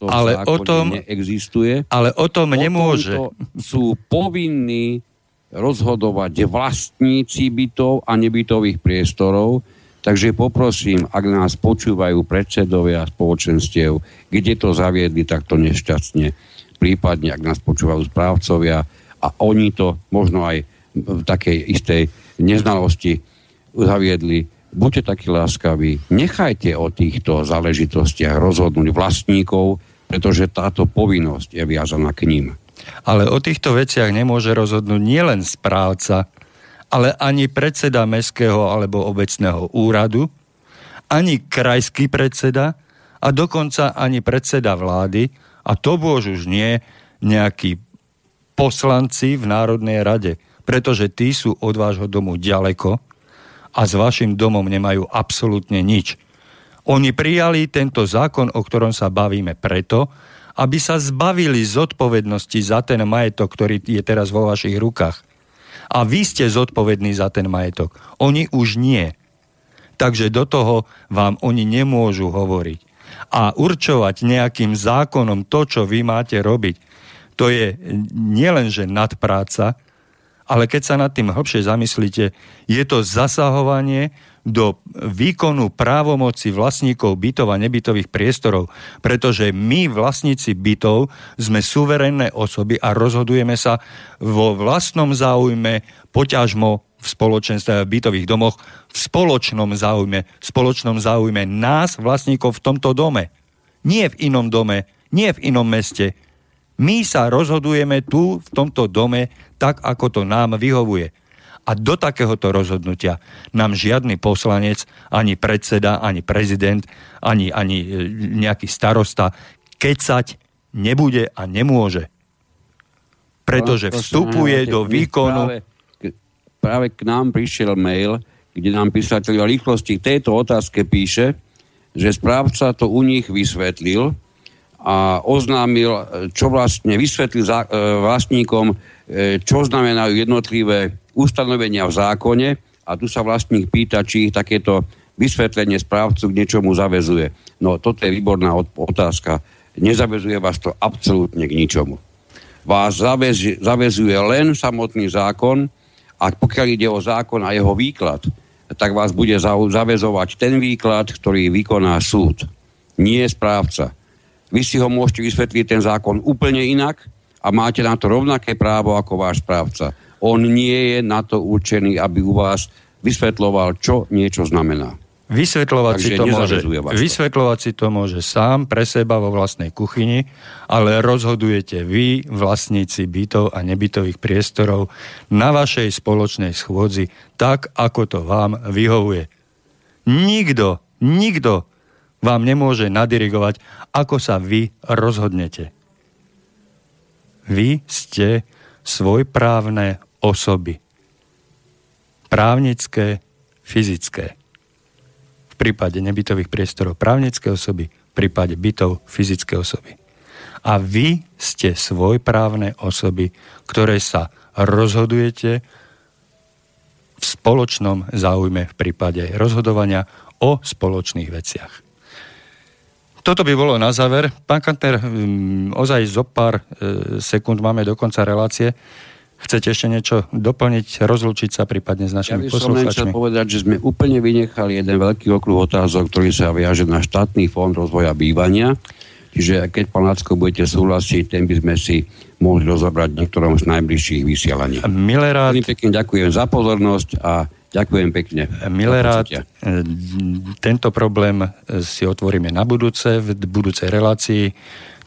ale o tom neexistuje. Ale o tom nemôže. sú povinní rozhodovať vlastníci bytov a nebytových priestorov. Takže poprosím, ak nás počúvajú predsedovia spoločenstiev, kde to zaviedli takto nešťastne, prípadne ak nás počúvajú správcovia a oni to možno aj v takej istej neznalosti zaviedli, buďte takí láskaví, nechajte o týchto záležitostiach rozhodnúť vlastníkov, pretože táto povinnosť je viazaná k ním. Ale o týchto veciach nemôže rozhodnúť nielen správca, ale ani predseda mestského alebo obecného úradu, ani krajský predseda a dokonca ani predseda vlády a to bož už nie nejakí poslanci v Národnej rade, pretože tí sú od vášho domu ďaleko a s vašim domom nemajú absolútne nič. Oni prijali tento zákon, o ktorom sa bavíme preto, aby sa zbavili zodpovednosti za ten majetok, ktorý je teraz vo vašich rukách. A vy ste zodpovední za ten majetok. Oni už nie. Takže do toho vám oni nemôžu hovoriť. A určovať nejakým zákonom to, čo vy máte robiť, to je nielenže nadpráca, ale keď sa nad tým hlbšie zamyslíte, je to zasahovanie do výkonu právomoci vlastníkov bytov a nebytových priestorov, pretože my, vlastníci bytov, sme suverénne osoby a rozhodujeme sa vo vlastnom záujme, poťažmo v spoločenstve v bytových domoch, v spoločnom záujme, v spoločnom záujme nás, vlastníkov v tomto dome. Nie v inom dome, nie v inom meste. My sa rozhodujeme tu, v tomto dome, tak, ako to nám vyhovuje. A do takéhoto rozhodnutia nám žiadny poslanec, ani predseda, ani prezident, ani, ani e, nejaký starosta kecať nebude a nemôže. Pretože vstupuje do výkonu... Práve, k nám prišiel mail, kde nám písateľ o rýchlosti tejto otázke píše, že správca to u nich vysvetlil a oznámil, čo vlastne vysvetlil e, vlastníkom, e, čo znamenajú jednotlivé ustanovenia v zákone a tu sa vlastník pýta, či ich takéto vysvetlenie správcu k niečomu zavezuje. No toto je výborná otázka. Nezavezuje vás to absolútne k ničomu. Vás zavez, zavezuje len samotný zákon a pokiaľ ide o zákon a jeho výklad, tak vás bude zavezovať ten výklad, ktorý vykoná súd. Nie správca. Vy si ho môžete vysvetliť ten zákon úplne inak a máte na to rovnaké právo ako váš správca on nie je na to určený, aby u vás vysvetloval, čo niečo znamená. Vysvetľovať si, to môže, vysvetľovať si to môže sám pre seba vo vlastnej kuchyni, ale rozhodujete vy, vlastníci bytov a nebytových priestorov, na vašej spoločnej schôdzi tak, ako to vám vyhovuje. Nikto, nikto vám nemôže nadirigovať, ako sa vy rozhodnete. Vy ste svojprávne osoby. Právnické, fyzické. V prípade nebytových priestorov právnické osoby, v prípade bytov fyzické osoby. A vy ste svojprávne osoby, ktoré sa rozhodujete v spoločnom záujme v prípade rozhodovania o spoločných veciach. Toto by bolo na záver. Pán Kantner, mm, ozaj zo pár e, sekúnd máme do konca relácie. Chcete ešte niečo doplniť, rozlúčiť sa prípadne s našimi ja poslucháčmi? Ja chcel povedať, že sme úplne vynechali jeden veľký okruh otázok, ktorý sa viaže na štátny fond rozvoja bývania. Čiže keď, pán Lacko, budete súhlasiť, ten by sme si mohli rozobrať niektorom z najbližších vysielaní. Milerát... pekne ďakujem za pozornosť a ďakujem pekne. Milerát, e, tento problém si otvoríme na budúce, v budúcej relácii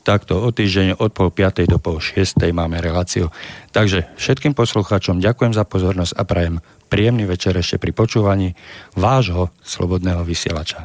takto o týždeň od pol piatej do pol šiestej máme reláciu. Takže všetkým poslucháčom ďakujem za pozornosť a prajem príjemný večer ešte pri počúvaní vášho slobodného vysielača.